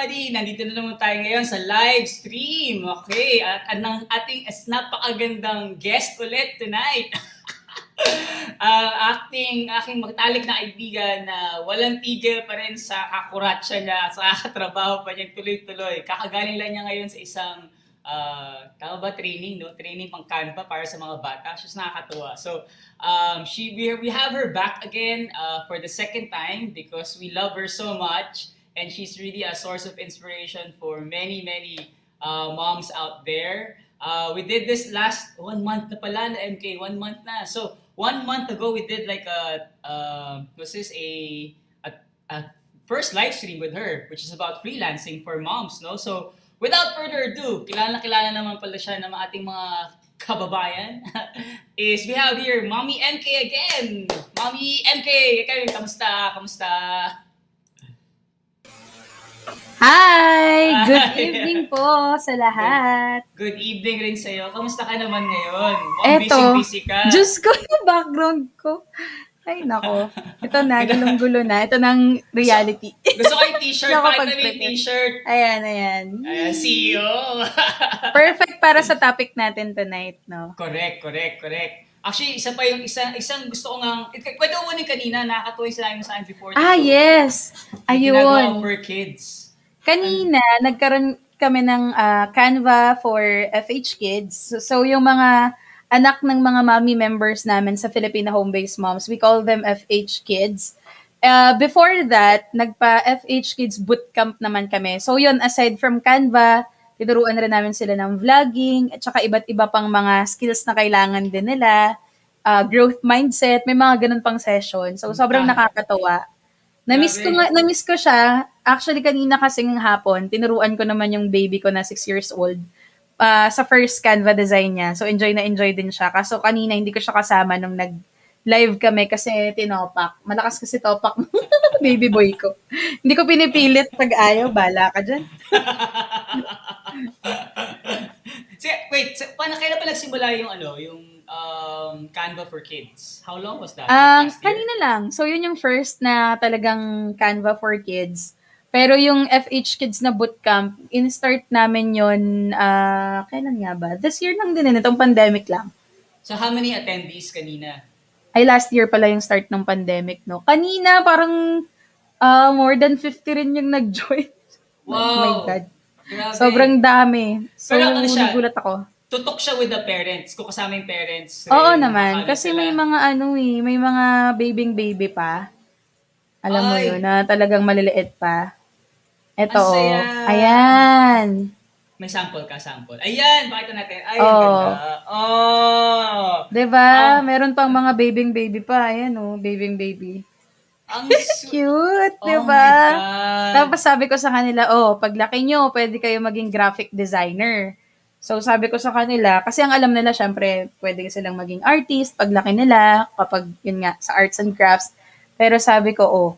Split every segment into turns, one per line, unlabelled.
Everybody? Nandito na naman tayo ngayon sa live stream. Okay, at anong ating as napakagandang guest ulit tonight. Ah, acting aking magtalik na kaibigan na walang tigil pa rin sa kakuratsa niya, sa katrabaho pa niya tuloy-tuloy. Kakagaling lang niya ngayon sa isang ah, tama ba training, no? Training pang Canva para sa mga bata. She's nakakatuwa. So, um, she we, we have her back again uh, for the second time because we love her so much and she's really a source of inspiration for many many uh, moms out there. Uh, we did this last one month na pala MK, one month na. So, one month ago, we did like a, uh, was this a, a, a first live stream with her, which is about freelancing for moms, no? So, without further ado, kilala kilala naman pala siya ng ating mga kababayan, is we have here Mommy MK again. Mommy MK, ikaw, kamusta? Kamusta?
Hi! Good
Hi.
evening po sa lahat.
Good evening rin sa'yo. Kamusta ka naman ngayon? Mukhang
Eto,
busy-busy ka.
Diyos ko yung background ko. Ay, nako. Ito na, gulong-gulo na. Ito ng reality.
Gusto ko yung t-shirt. Na may
Nakapag-prepare.
t-shirt?
Ayan, ayan.
Ayan, CEO.
Perfect para sa topic natin tonight, no?
correct, correct, correct. Actually, isa pa yung isa, isang gusto ko nga, kwento mo yung kanina, nakakatuwa yung sinabi mo sa akin before.
Ah, yes.
Yung ginagawa
Ayun.
for kids.
Kanina, nagkaroon kami ng ah, Canva for FH Kids. So, so, yung mga anak ng mga mommy members namin sa Filipina home-based moms, we call them FH Kids. Uh, before that, nagpa-FH Kids bootcamp naman kami. So yun, aside from Canva, tinuruan rin namin sila ng vlogging, at saka iba't iba pang mga skills na kailangan din nila, uh, growth mindset, may mga ganun pang session. So sobrang
Ah.
nakakatawa. Na-miss ko, nga, na-miss ko siya. Actually, kanina kasing hapon, tinuruan ko naman yung baby ko na 6 years old ah, sa first Canva design niya. So, enjoy na enjoy din siya. Kaso kanina, hindi ko siya kasama nung nag-live kami kasi tinopak. Malakas kasi topak baby boy ko. hindi ko pinipilit pag ayaw, bala ka dyan.
Sige, wait, so, paano kailan pa nagsimula yung ano, yung um, Canva for Kids? How long was that?
Um,
Last year?
kanina lang. So, yun yung first na talagang Canva for kids. Pero yung FH Kids na bootcamp, in-start namin yun, ah, kailan nga ba? This year lang din, eh, itong pandemic lang.
So how many attendees kanina?
Ay, last year pala yung start ng pandemic, no? Kanina, parang ah, more than 50 rin yung nag-join. Oh my
Wow!
God.
Grabe.
Sobrang dami. So,
Pero ano siya?
nagulat ako.
Tutok siya with the parents. Kung kasama yung parents.
Oo
rin,
naman. Kasi
sila.
may mga ano eh, may mga babing baby pa. Alam mo
Ay.
yun, na talagang maliliit pa. Ito,
Ang
oh.
saya.
Ayan.
May sample ka, sample. Ayan, pakita natin. Ay,
Oo.
ang ganda. Oh!
'Di ba? Meron pang mga babing baby pa. Ayan oh, babing baby.
Ang su-
Cute, 'di
Oh
ba?
my God.
Tapos sabi ko sa kanila, oh, paglaki nyo, pwede kayo maging graphic designer. So sabi ko sa kanila, kasi ang alam nila, syempre, pwede silang maging artist paglaki nila, kapag, yun nga, sa arts and crafts. Pero sabi ko, oh,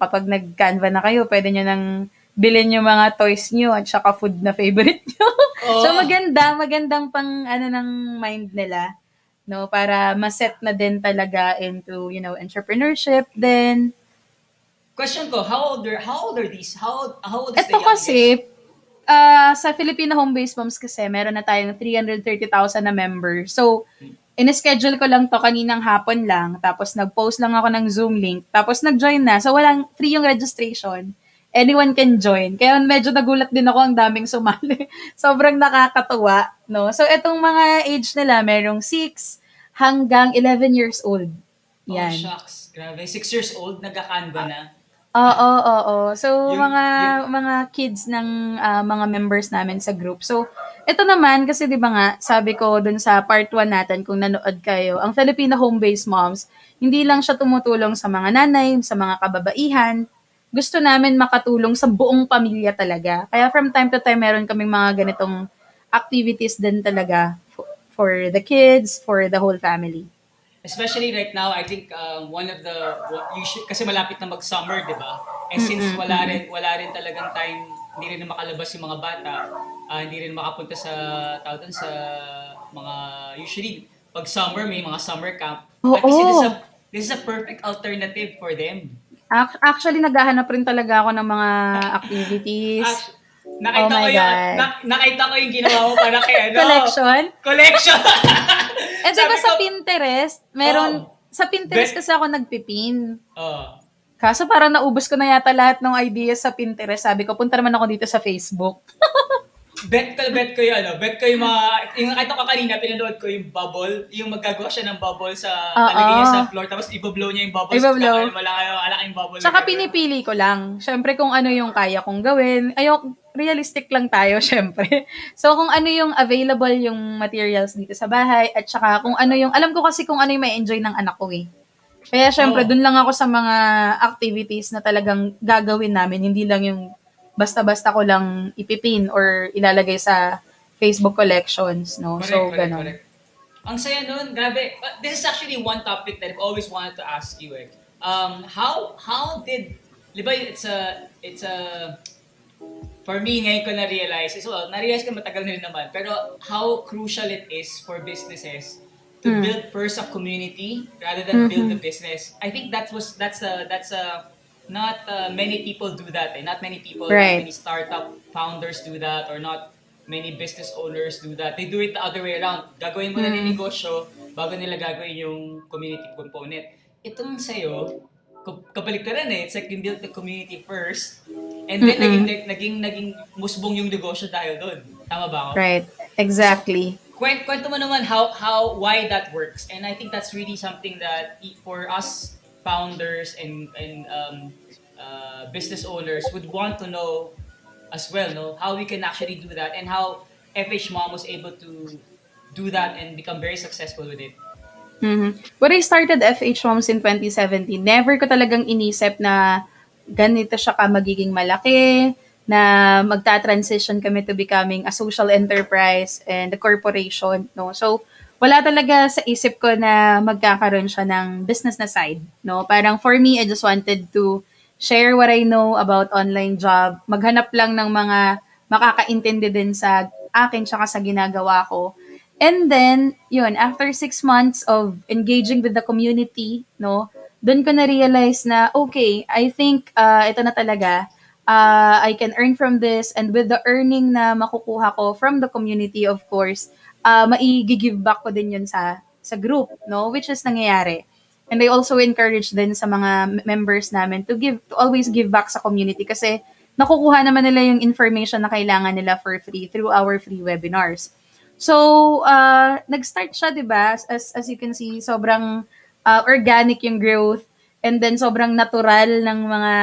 kapag nag-canva na kayo, pwede nyo nang bilhin yung mga toys nyo at saka food na favorite nyo.
Oo.
so maganda, magandang pang ano ng mind nila no para ma-set na din talaga into you know entrepreneurship then
Question ko, how old are, how old are these? How old, how old is the
Ito
youngest?
kasi, ah, sa Filipino home-based moms kasi, meron na tayong 330,000 na members. So, in-schedule ko lang to kaninang hapon lang, tapos nag-post lang ako ng Zoom link, tapos nag-join na. So, walang free yung registration. Anyone can join. Kaya medyo nagulat din ako ang daming sumali. Sobrang nakakatuwa, no? So, itong mga age nila, merong 6 hanggang 11 years old.
Oh,
Yan.
shucks. Grabe. Six years old, nagka-canva na.
Oo, oo, oo. So,
Yung-
mga mga kids ng ah, mga members namin sa group. So, ito naman, kasi di ba nga, sabi ko dun sa part 1 natin, kung nanood kayo, ang Filipino home-based moms, hindi lang siya tumutulong sa mga nanay, sa mga kababaihan, gusto namin makatulong sa buong pamilya talaga. Kaya from time to time, meron kaming mga ganitong activities din talaga for, for the kids, for the whole family.
Especially right now, I think um, one of the you should kasi malapit na mag-summer, 'di ba? And since wala rin wala rin talagang time, hindi rin na makalabas yung mga bata, ah, hindi rin makapunta sa tawag doon, sa mga usually pag summer may mga summer camp. At least
Oo.
this is a this is a perfect alternative for them.
Ac- Actually, naghahanap rin talaga ako ng mga activities.
Nakita
Oh
ko
God.
na- nakita ko yung ginawa mo para kay ano.
Collection.
Collection.
Eh, di ba
Sabi
sa
ko-
Pinterest, meron,
Oh.
sa Pinterest kasi ako nagpipin.
oh.
Kaso parang naubos ko na yata lahat ng ideas sa Pinterest. Sabi ko, punta naman ako dito sa Facebook.
Bet bet ko yung ano, bet ko yung mga, yung nakita ko kanina, pinanood ko yung bubble, yung magagawa siya ng bubble sa,
Oo.
alagay niya sa floor, tapos ibablow niya yung bubbles.
Ibablow.
Kaka- Malaki, malaking bubble.
Tsaka pinipili ko lang. Siyempre kung ano yung kaya kong gawin. Ayok, realistic lang tayo, syempre. So kung ano yung available yung materials dito sa bahay at saka kung ano yung, alam ko kasi kung ano yung may enjoy ng anak ko eh. Kaya syempre, dun lang ako sa mga activities na talagang gagawin namin. Hindi lang yung basta-basta ko lang ipipin or ilalagay sa Facebook collections, no?
Correct,
so,
correct,
ganun.
correct. Ang saya nun, grabe. This is actually one topic that I've always wanted to ask you. Eh. Um, how how did, di ba it's a, it's a, for me, ngayon ko na-realize, is, well, na-realize ko matagal na rin naman, pero how crucial it is for businesses to
Mm.
build first a community rather than build
Mhm.
the business. I think that was, that's a, that's a, not uh, many people do that. Eh. Not many people,
Right.
not many startup founders do that or not many business owners do that. They do it the other way around. Gagawin mo na
Mm.
yung negosyo bago nila gagawin yung community component. Itong sa'yo, kabaliktaran eh. It's like you built the community first and then
Mm-mm.
naging, naging, naging musbong yung negosyo dahil doon. Tama ba ako?
Right. Exactly.
Kwent, kwento mo naman how, how, why that works. And I think that's really something that for us founders and, and um, uh, business owners would want to know as well, no? How we can actually do that and how FH Mom was able to do that and become very successful with it.
Mhm. When I started FH Homes in 2017, never ko talagang inisip na ganito siya ka magiging malaki, na magta-transition kami to becoming a social enterprise and a corporation, no? So, wala talaga sa isip ko na magkakaroon siya ng business na side, no? Parang for me, I just wanted to share what I know about online job, maghanap lang ng mga makakaintindi din sa akin tsaka sa ginagawa ko. And then, yun, after six months of engaging with the community, no, doon ko na-realize na, okay, I think uh, ito na talaga, uh, I can earn from this, and with the earning na makukuha ko from the community, of course, uh, maigi-give back ko din yun sa, sa group, no, which is nangyayari. And I also encourage din sa mga members namin to give, to always give back sa community kasi nakukuha naman nila yung information na kailangan nila for free through our free webinars. So, uh, nag-start siya, di ba? As, as you can see, sobrang uh, organic yung growth and then sobrang natural ng mga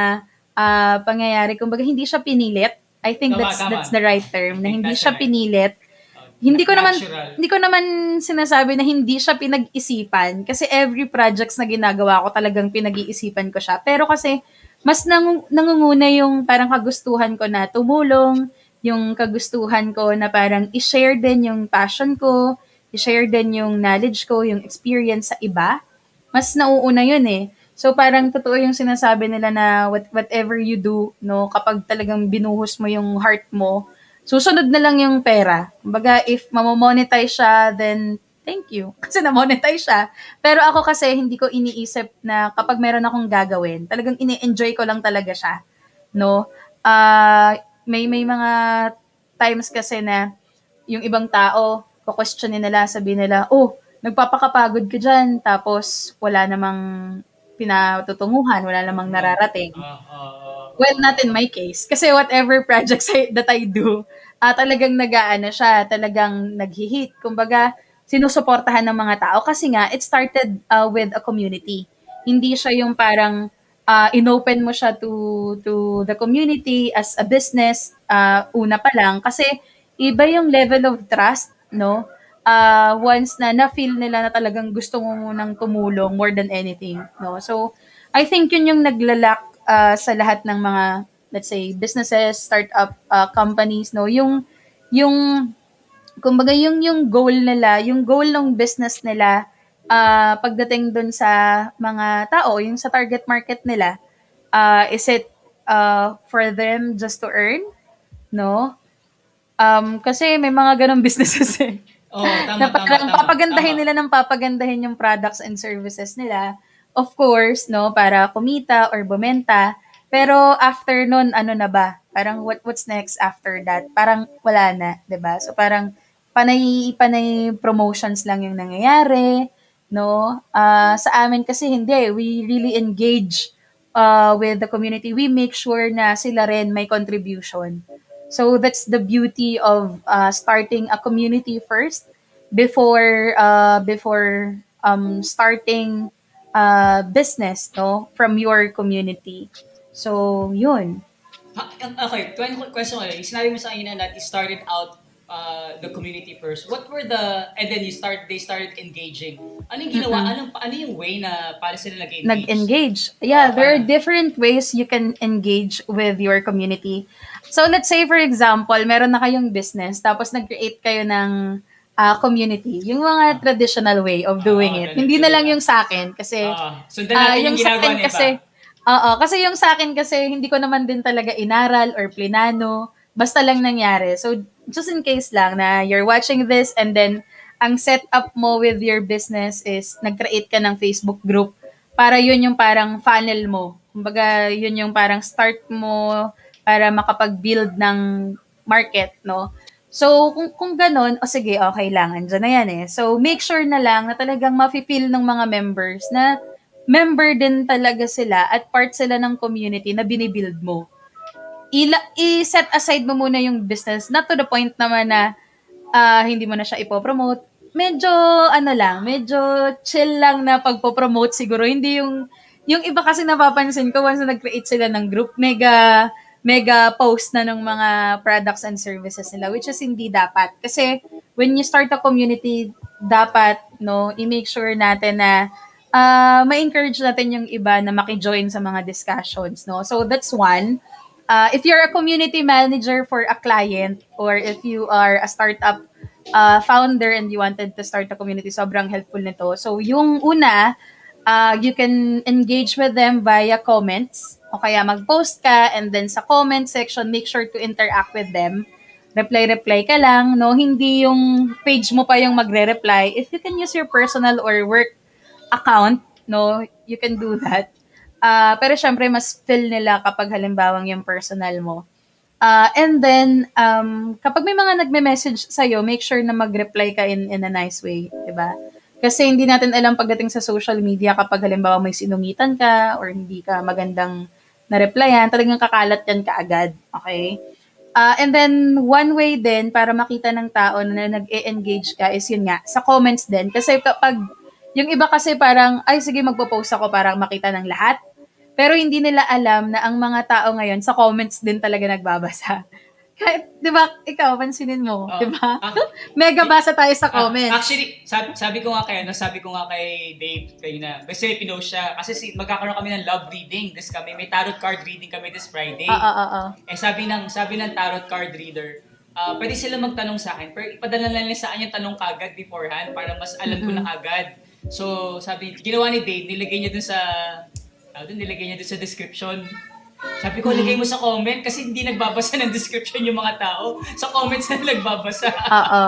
uh, pangyayari. Kumbaga, hindi siya pinilit. I think
Tama,
that's
tama.
that's the right term, na hindi siya
right-
pinilit.
Uh,
Hindi ko naman
natural.
hindi ko naman sinasabi na hindi siya pinag-isipan kasi every projects na ginagawa ko talagang pinag-iisipan ko siya. Pero kasi mas nang, nangunguna yung parang kagustuhan ko na tumulong, yung kagustuhan ko na parang i-share din yung passion ko, i-share din yung knowledge ko, yung experience sa iba. Mas nauuna yun eh. So parang totoo yung sinasabi nila na what, whatever you do, no, kapag talagang binuhos mo yung heart mo, susunod na lang yung pera. Kumbaga, if mamomonetize siya, then thank you. Kasi na-monetize siya. Pero ako kasi, hindi ko iniisip na kapag meron akong gagawin, talagang ini-enjoy ko lang talaga siya. No? Ah, may, may mga times kasi na yung ibang tao, kukwestiyonin nila, sabihin nila, oh, nagpapakapagod ka dyan, tapos wala namang pinatutunguhan, wala namang nararating.
Ah, ah, ah.
Well, not in my case. Kasi whatever projects I, that I do, ah talagang nag-aano siya, talagang nag-hit. Kumbaga, sinusuportahan ng mga tao. Kasi nga, it started ah, with a community. Hindi siya yung parang ah, inopen mo siya to, to the community as a business ah, una pa lang. Kasi iba yung level of trust, no? Ah, once na na-feel nila na talagang gusto mo munang tumulong more than anything, no? So, I think yun yung naglalak uh, sa lahat ng mga let's say businesses, startup uh, companies no, yung yung kumbaga yung yung goal nila, yung goal ng business nila uh, pagdating dun sa mga tao, yung sa target market nila, uh, is it uh, for them just to earn? No? Um, kasi may mga ganong businesses eh
Oh, tama,
na
tama,
parang
tama,
papagandahin
tama.
nila ng papagandahin yung products and services nila of course, no, para kumita or bumenta. Pero after nun, ano na ba? Parang what what's next after that? Parang wala na, 'di ba? So parang panay panay promotions lang yung nangyayari, no? Ah, sa amin kasi hindi, we really engage uh, with the community. We make sure na sila rin may contribution. So that's the beauty of uh, starting a community first before uh, before um, starting uh, business no from your community. So yun.
Okay, question ko lang. Sinabi mo sa akin na you started out uh, the community first. What were the, and then you start, they started engaging. Anong ginawa? Anong, ano yung way na para sila nag-engage?
Nag-engage. Yeah, there are different ways you can engage with your community. So let's say for example, meron na kayong business tapos nag-create kayo ng uh, community. Yung mga traditional way of doing
Ah,
it. Hindi na lang yung sa akin kasi
sundan
Ah,
natin yung,
yung sa
ginagawa
akin kasi, oo, kasi yung sa akin kasi hindi ko naman din talaga inaral or plinano. Basta lang nangyari. So, just in case lang na you're watching this and then ang setup mo with your business is nag-create ka ng Facebook group para yun yung parang funnel mo. Kumbaga, yun yung parang start mo para makapag-build ng market, no? So, kung, kung ganun, o sige, okay lang, andyan na yan eh. So, make sure na lang na talagang mafe-feel ng mga members na member din talaga sila at part sila ng community na binibuild mo. Ila, i-set aside mo muna yung business, not to the point naman na ah, hindi mo na siya ipopromote. Medyo, ano lang, medyo chill lang na pagpopromote siguro. Hindi yung, yung iba kasi napapansin ko once na nag-create sila ng group, mega, mega post na ng mga products and services nila, which is hindi dapat. Kasi when you start a community, dapat, no, i-make sure natin na uh, ma-encourage natin yung iba na maki-join sa mga discussions, no? So that's one. Uh, if you're a community manager for a client or if you are a startup uh, founder and you wanted to start a community, sobrang helpful nito. So yung una, uh, you can engage with them via comments o kaya mag-post ka and then sa comment section, make sure to interact with them. Reply-reply ka lang, no? Hindi yung page mo pa yung magre-reply. If you can use your personal or work account, no, you can do that. Ah, pero syempre, mas feel nila kapag halimbawang yung personal mo. Ah, and then, um, kapag may mga nagme-message sa'yo, make sure na mag-reply ka in, in a nice way, di ba? Kasi hindi natin alam pagdating sa social media kapag halimbawa may sinungitan ka or hindi ka magandang na-replyan, talagang kakalat yan kaagad, okay? Ah, and then, one way din para makita ng tao na nag-e-engage ka is yun nga, sa comments din. Kasi kapag, yung iba kasi parang, ay sige magpo-post ako para makita ng lahat. Pero hindi nila alam na ang mga tao ngayon sa comments din talaga nagbabasa. Kahit, di ba, ikaw, pansinin mo,
Oo.
di ba?
Ah,
Mega basa tayo sa
Ah,
comments.
actually, sabi, sabi ko nga kay ano, sabi ko nga kay Dave kayo na, kasi pinost siya, kasi si, magkakaroon kami ng love reading this kami, may tarot card reading kami this Friday.
Oo, oo, oo.
Eh sabi ng sabi ng tarot card reader, ah pwede sila magtanong sa akin, pero ipadala na nila sa akin yung tanong kagad beforehand para mas alam ko na kagad. So, sabi, ginawa ni Dave, nilagay niya dun sa, ah, dun, nilagay niya dun sa description. Sabi ko, lagay mo sa comment kasi hindi nagbabasa ng description yung mga tao. Sa comments na nagbabasa.
Oo.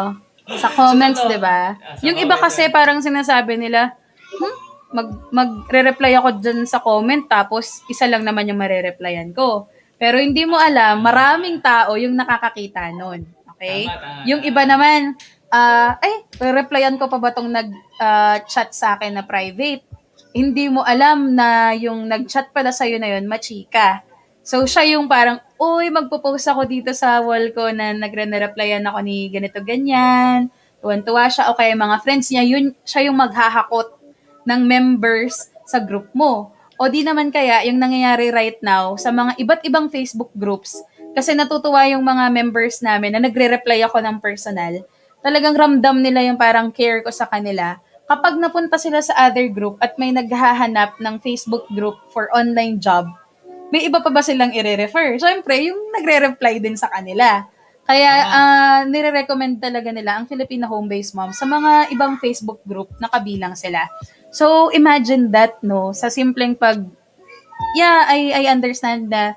Sa comments,
totoo.
'di ba?
Ah,
Yung iba kasi
ah.
parang sinasabi nila, hmm, mag magre-reply ako dyan sa comment tapos isa lang naman yung marereplyan ko. Pero hindi mo alam, maraming tao yung nakakakita nun. Okay?
Tama, tama,
yung iba naman, ah, ay, replyan ko pa ba tong nag-chat sa akin na private? Hindi mo alam na yung nag-chat pala sa'yo na yun, machika. So, siya yung parang, uy, magpo-post ako dito sa wall ko na nagre-replyan ako ni ganito ganyan. Tuwan-tuwa siya. O kaya mga friends niya, yun, siya yung maghahakot ng members sa group mo. O di naman kaya, yung nangyayari right now sa mga iba't ibang Facebook groups, kasi natutuwa yung mga members namin na nagre-reply ako ng personal, talagang ramdam nila yung parang care ko sa kanila. Kapag napunta sila sa other group at may naghahanap ng Facebook group for online job, may iba pa ba silang i-refer? Siyempre, yung nagre-reply din sa kanila. Kaya, ah nire-recommend talaga nila ang Filipino Home-Based Mom sa mga ibang Facebook group na kabilang sila. So, imagine that, no? Sa simpleng pag, yeah, I, I understand na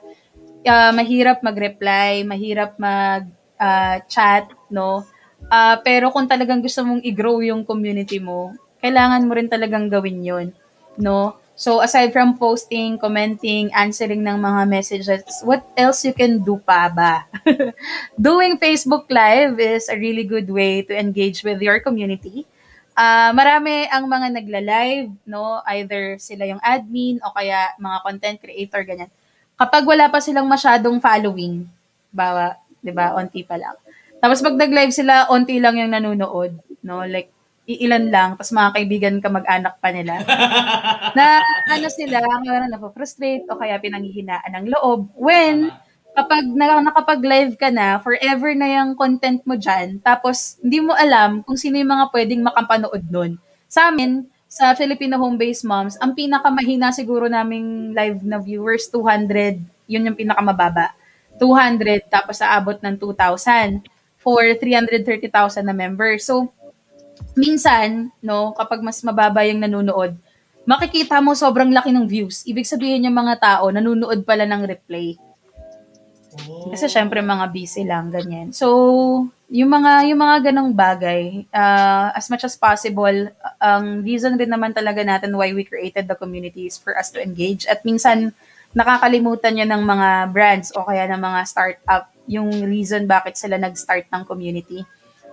ah, mahirap mag-reply, mahirap mag-chat, no? Ah, pero kung talagang gusto mong i-grow yung community mo, kailangan mo rin talagang gawin yun, no? So aside from posting, commenting, answering ng mga messages, what else you can do pa ba? Doing Facebook Live is a really good way to engage with your community. Ah, marami ang mga nagla-live, no? Either sila yung admin o kaya mga content creator ganyan. Kapag wala pa silang masyadong following, bawa, 'di ba, onti pa lang. Tapos pag nag-live sila, onti lang yung nanonood, no? Like iilan lang, tapos mga kaibigan ka mag-anak pa nila. na ano sila, parang napofrustrate o kaya pinanghihinaan ng loob. When, kapag na, nakapag-live ka na, forever na yung content mo dyan, tapos hindi mo alam kung sino yung mga pwedeng makapanood nun. Sa amin, sa Filipino Home-Based Moms, ang pinakamahina siguro naming live na viewers, 200. Yun yung pinakamababa. 200, tapos aabot ng 2,000 for 330,000 na members. So, minsan, no, kapag mas mababa yung nanonood, makikita mo sobrang laki ng views. Ibig sabihin yung mga tao, nanonood pala ng replay.
Oh.
Kasi syempre mga busy lang, ganyan. So, yung mga yung mga ganong bagay, uh, as much as possible, ang reason rin naman talaga natin why we created the communities for us to engage. At minsan, nakakalimutan yun ng mga brands o kaya ng mga startup yung reason bakit sila nag-start ng community.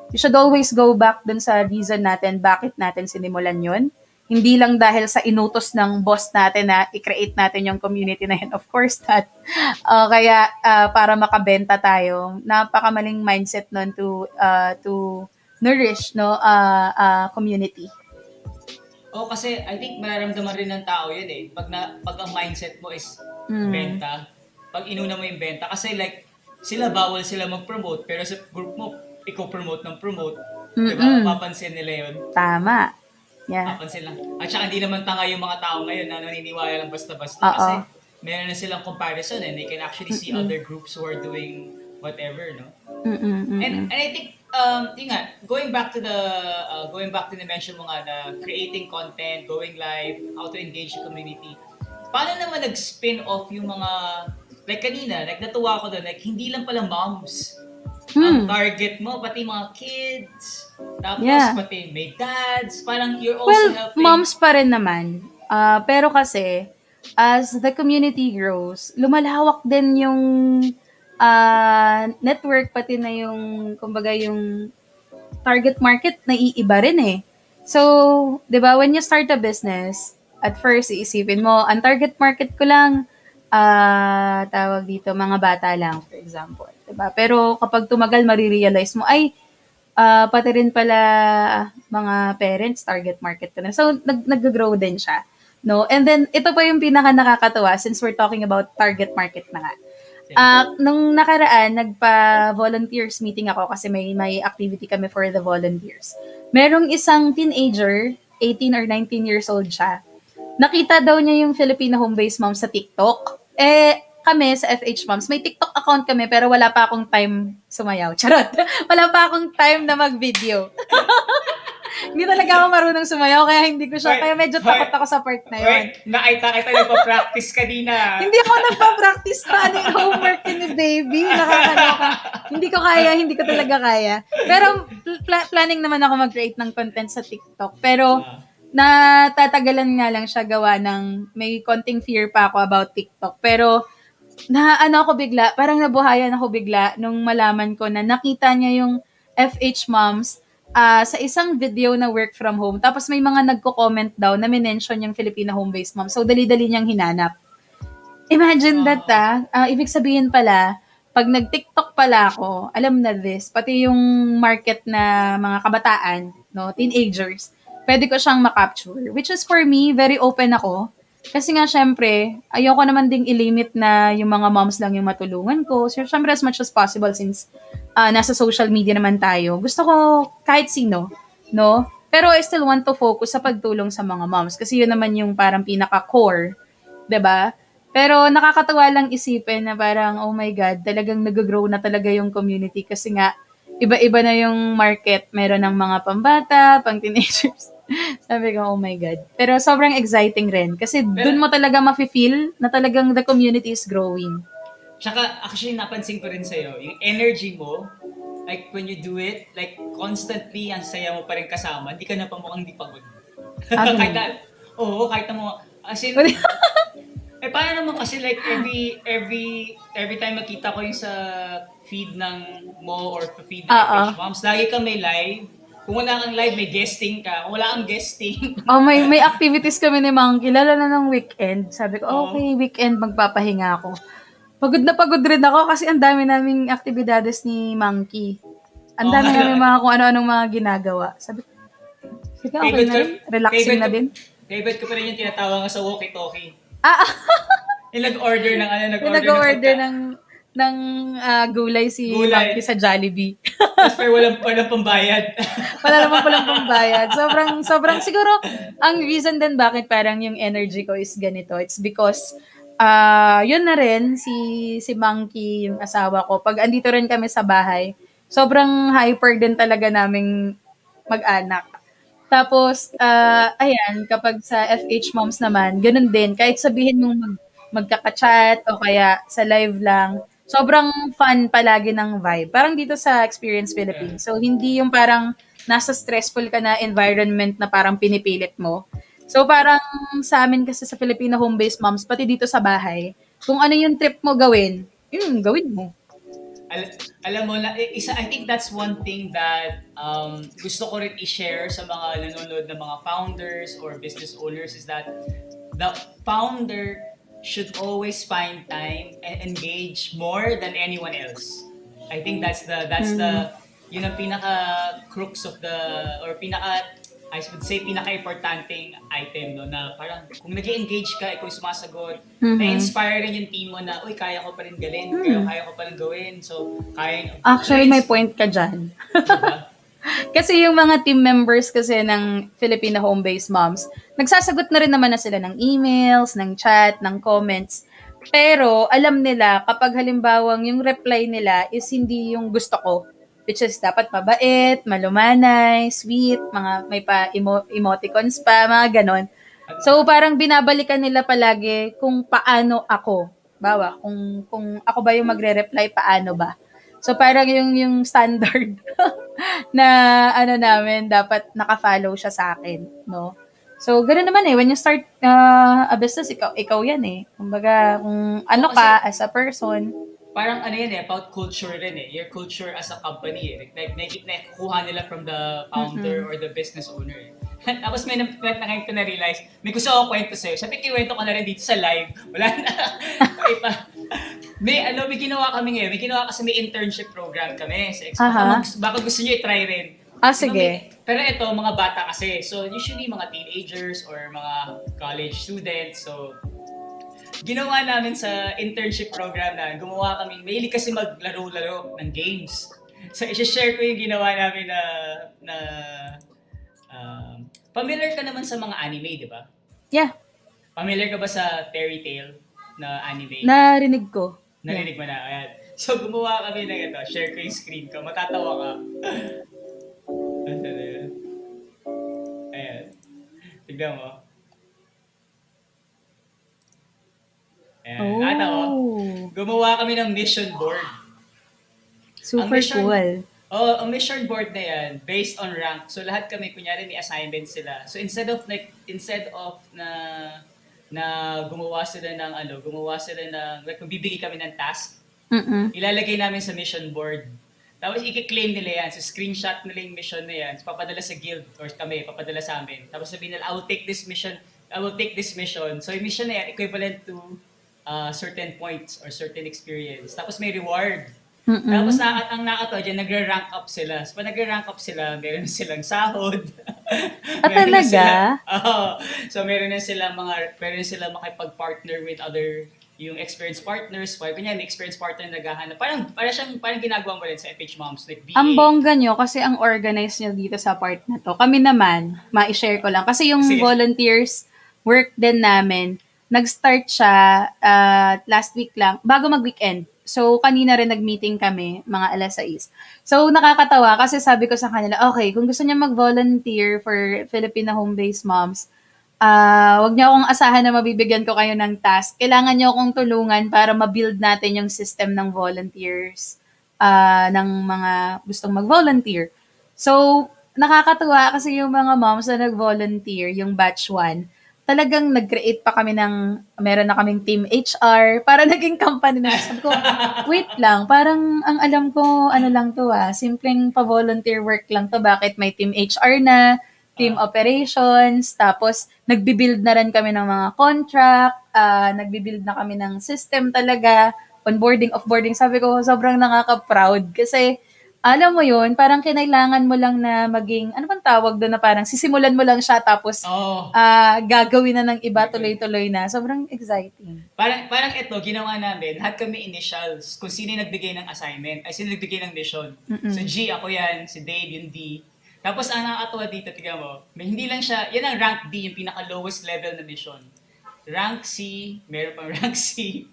You should always go back dun sa reason natin bakit natin sinimulan yun. Hindi lang dahil sa inutos ng boss natin na i-create natin yung community na yun. Of course not. Uh, kaya uh, para makabenta tayo, napakamaling mindset nun to uh, to nourish no uh, uh, community.
Oh, kasi I think mararamdaman rin ng tao yun eh. Pag, na, pag ang mindset mo is
Mm.
benta, pag inuna mo yung benta, kasi like, sila bawal sila mag-promote, pero sa group mo, ikaw promote ng promote.
Mm-mm.
Papansin nila yun.
Tama. Yeah.
Papansin lang. At saka hindi naman tanga yung mga tao ngayon na naniniwala lang basta-basta.
Oo.
Kasi meron na silang comparison and they can actually see
Mm-mm.
other groups who are doing whatever, no?
Mm-mm.
And, and I think, um, yun nga, going back to the, uh, going back to the mention mo nga na creating content, going live, how to engage the community, paano naman nag-spin off yung mga, like kanina, like natuwa ko doon, like hindi lang pala moms ang
Hmm.
target mo, pati mga kids, tapos
Yeah.
pati may dads, parang you're also
Well,
helping.
moms pa rin naman. Ah, pero kasi, as the community grows, lumalawak din yung ah, network, pati na yung, kumbaga, yung target market na iiba rin eh. So, di ba, when you start a business, at first, iisipin mo, ang target market ko lang, ah, tawag dito, mga bata lang, for example. Di ba? Pero kapag tumagal, marirealize mo, ay, ah, pati rin pala mga parents, target market ko na. So, nag nag-grow din siya. No? And then, ito pa yung pinaka nakakatawa since we're talking about target market na nga. Ah, nung nakaraan, nagpa-volunteers meeting ako kasi may may activity kami for the volunteers. Merong isang teenager, 18 or 19 years old siya. Nakita daw niya yung Filipino home-based mom sa TikTok. Eh, kami sa FH Moms, may TikTok account kami pero wala pa akong time sumayaw. Charot. wala pa akong time na mag-video. hindi talaga ako marunong sumayaw kaya hindi ko siya, kaya medyo takot ako sa part na yun.
Wait, nakita kita nagpa-practice kanina.
Hindi ako nagpa-practice pa ano yung homework ni baby. Nakakaloka. hindi ko kaya, hindi ko talaga kaya. Pero pl- planning naman ako mag-create ng content sa TikTok. Pero
Ah,
natatagalan nga lang siya gawa ng may konting fear pa ako about TikTok. Pero na ano ako bigla, parang nabuhayan ako bigla nung malaman ko na nakita niya yung FH Moms ah, sa isang video na work from home. Tapos may mga nagko-comment daw na minention yung Filipina home-based mom. So, dali-dali niyang hinanap. Imagine that, ah. Ah, ibig sabihin pala, pag nag-TikTok pala ako, alam na this, pati yung market na mga kabataan, no, teenagers, pwede ko siyang makapture. Which is for me, very open ako. Kasi nga, syempre, ayoko naman ding ilimit na yung mga moms lang yung matulungan ko. So, syempre, as much as possible since ah, nasa social media naman tayo, gusto ko kahit sino, no? Pero I still want to focus sa pagtulong sa mga moms kasi yun naman yung parang pinaka-core, ba? Pero nakakatawa lang isipin na parang, oh my God, talagang nag-grow na talaga yung community kasi nga, iba-iba na yung market. Meron ng mga pambata, pang teenagers. Sabi ko, oh my God. Pero sobrang exciting rin kasi dun mo talaga mafe-feel na talagang the community is growing.
Tsaka, actually, napansin ko rin sa'yo, yung energy mo, like, when you do it, like, constantly, ang saya mo pa rin kasama, hindi ka na pa mukhang di pagod.
Agree.
kahit na, oo, kahit na mo, As in, eh paano naman kasi like every every every time makita ko yung sa feed ng mo or feed ng. FH Moms, lagi ka may live. Kung wala kang live, may guesting ka. Kung wala kang guesting,
Oh, may may activities kami ni Mang. Kilala na ng weekend. Sabi ko,
Oo.
okay, weekend magpapahinga ako. Pagod na pagod rin ako kasi ang dami naming aktibidades ni Monkey. Ang
Oo
dami
nga.
namin mga kung ano-anong mga ginagawa. Sabi ko, sige, okay
Favorite
na rin. Relaxing
favorite
na
ko-
din.
favorite ko pa rin yung tinatawag nga sa walkie-talkie.
Ah,
Yung nag-order ng ano, nag-order,
nag-order
pagka-
ng ng ah, gulay si
Gulay.
Monkey sa Jollibee.
Tapos pero walang, walang pambayad.
Wala naman palang pambayad. Sobrang, sobrang, siguro, ang reason din bakit parang yung energy ko is ganito, it's because, ah yun na rin, si, si Monkey, yung asawa ko, pag andito rin kami sa bahay, sobrang hyper din talaga naming mag-anak. Tapos, ah ayan, kapag sa FH Moms naman, ganun din, kahit sabihin mong mag, magkaka-chat o kaya sa live lang, sobrang fun palagi ng vibe. Parang dito sa Experience Philippines. So, hindi yung parang nasa stressful ka na environment na parang pinipilit mo. So, parang sa amin kasi sa Filipino home-based moms, pati dito sa bahay, kung ano yung trip mo gawin, yun, gawin mo.
Al- alam mo, na, eh, isa, I think that's one thing that um, gusto ko rin i-share sa mga nanonood ng mga founders or business owners is that the founder should always find time and engage more than anyone else. I think that's the that's the yun ang pinaka crux of the or pinaka I would say pinaka-importanting item no na parang kung nag engage ka, ikaw sumasagot,
Mhm.
na-inspire rin yung team mo na, uy, kaya ko pa rin galin, kaya, kaya ko pa rin gawin. So, kaya...
Actually, may point ka dyan.
Diba?
Kasi yung mga team members kasi ng Filipino home-based moms, nagsasagot na rin naman na sila ng emails, ng chat, ng comments. Pero alam nila kapag halimbawang yung reply nila is hindi yung gusto ko. Which is dapat mabait, malumanay, sweet, mga may pa emo- emoticons pa, mga ganon. So parang binabalikan nila palagi kung paano ako. Bawa, kung kung ako ba yung magre-reply, paano ba? So parang yung yung standard na ano namin dapat naka-follow siya sa akin, no? So ganoon naman eh when you start uh, a business ikaw ikaw 'yan eh. Kumbaga kung ano ka as a person,
Parang ano yan eh, about culture rin eh. Your culture as a company eh. Like, like, nakukuha nila from the founder or the business owner eh. Tapos may na, na, na, ko na-realize, may gusto akong kwento sa'yo. Sabi, kikwento ko na rin dito sa live. Wala na. Ay, pa. May, ano, may ginawa kami ngayon. May ginawa kasi may internship program kami sa Expo.
Aha.
Baka, mag- baka gusto nyo i-try rin.
Ah,
Diba
sige.
may- pero ito, mga bata kasi. So, usually mga teenagers or mga college students. So, ginawa namin sa internship program na gumawa kami, mahilig kasi maglaro-laro ng games. So, i-share ko yung ginawa namin na, na um, familiar ka naman sa mga anime, di ba?
yeah,
Familiar ka ba sa fairy tale na anime?
narinig ko.
Narinig mo na, ayan. So, gumawa kami ng ito. Share ko yung screen ko. Matatawa ka. Asan na yun? Ayan. Tignan mo. Ayan.
Oh,
Natawa. Gumawa kami ng mission board.
super
Ang mission-
cool.
Oh, ang mission board na yan, based on rank. So lahat kami kunyari may assignment sila. So instead of like instead of na na gumawa sila ng ano, gumawa sila ng like magbibigay kami ng task,
Mm-mm.
ilalagay namin sa mission board. Tapos i-claim nila yan. So screenshot nila yung mission na yan. So, papadala sa guild or kami, papadala sa amin. Tapos sabihin nila, I will take this mission, I will take this mission. So yung mission na yan, equivalent to uh, certain points or certain experience. Tapos may reward.
Mm-mm.
Tapos na, ang nakatawa dyan, nagre-rank up sila. So, pag nagre-rank up sila, meron silang sahod.
Ah, talaga?
sila- Oo. so, meron na sila mga, meron na sila makipag-partner with other yung experienced partners. Kaya kunya, may experienced partner na naghahanap. Parang, parang siyang, parang ginagawa mo rin sa FH Moms. Like, BA.
Ang bongga nyo kasi ang organize nyo dito sa part na to. Kami naman, ma-share ko lang. Kasi yung
Sige.
volunteers work din namin, nag-start siya uh, last week lang, bago mag-weekend. So, kanina rin nag-meeting kami, mga alas 6. So, nakakatawa kasi sabi ko sa kanila, okay, kung gusto niya mag-volunteer for Filipino home-based moms, ah wag niyo akong asahan na mabibigyan ko kayo ng task. Kailangan niyo akong tulungan para ma-build natin yung system ng volunteers ah ng mga gustong mag-volunteer. So, nakakatuwa kasi yung mga moms na nag-volunteer, yung batch 1, talagang nag-create pa kami ng, meron na kaming team HR, para naging company na. Sabi ko, wait lang, parang ang alam ko, ano lang to ah, simpleng pa-volunteer work lang to. Bakit may team HR na, team operations, tapos nagbi-build na rin kami ng mga contract, ah, nagbi-build na kami ng system talaga, onboarding, offboarding. Sabi ko, sobrang nakaka-proud kasi alam mo yun, parang kinailangan mo lang na maging, ano bang tawag doon na parang sisimulan mo lang siya tapos
Oo.
ah gagawin na ng iba tuloy-tuloy na. Sobrang exciting.
Parang, parang ito, ginawa namin, lahat kami initials, kung sino yung nagbigay ng assignment, ay sino nagbigay ng mission. So G, ako yan, si Dave, yung D. Tapos ang nakakatawa dito, tignan mo, may hindi lang siya, yan ang rank D, yung pinaka-lowest level na mission. Rank C, meron pang rank C,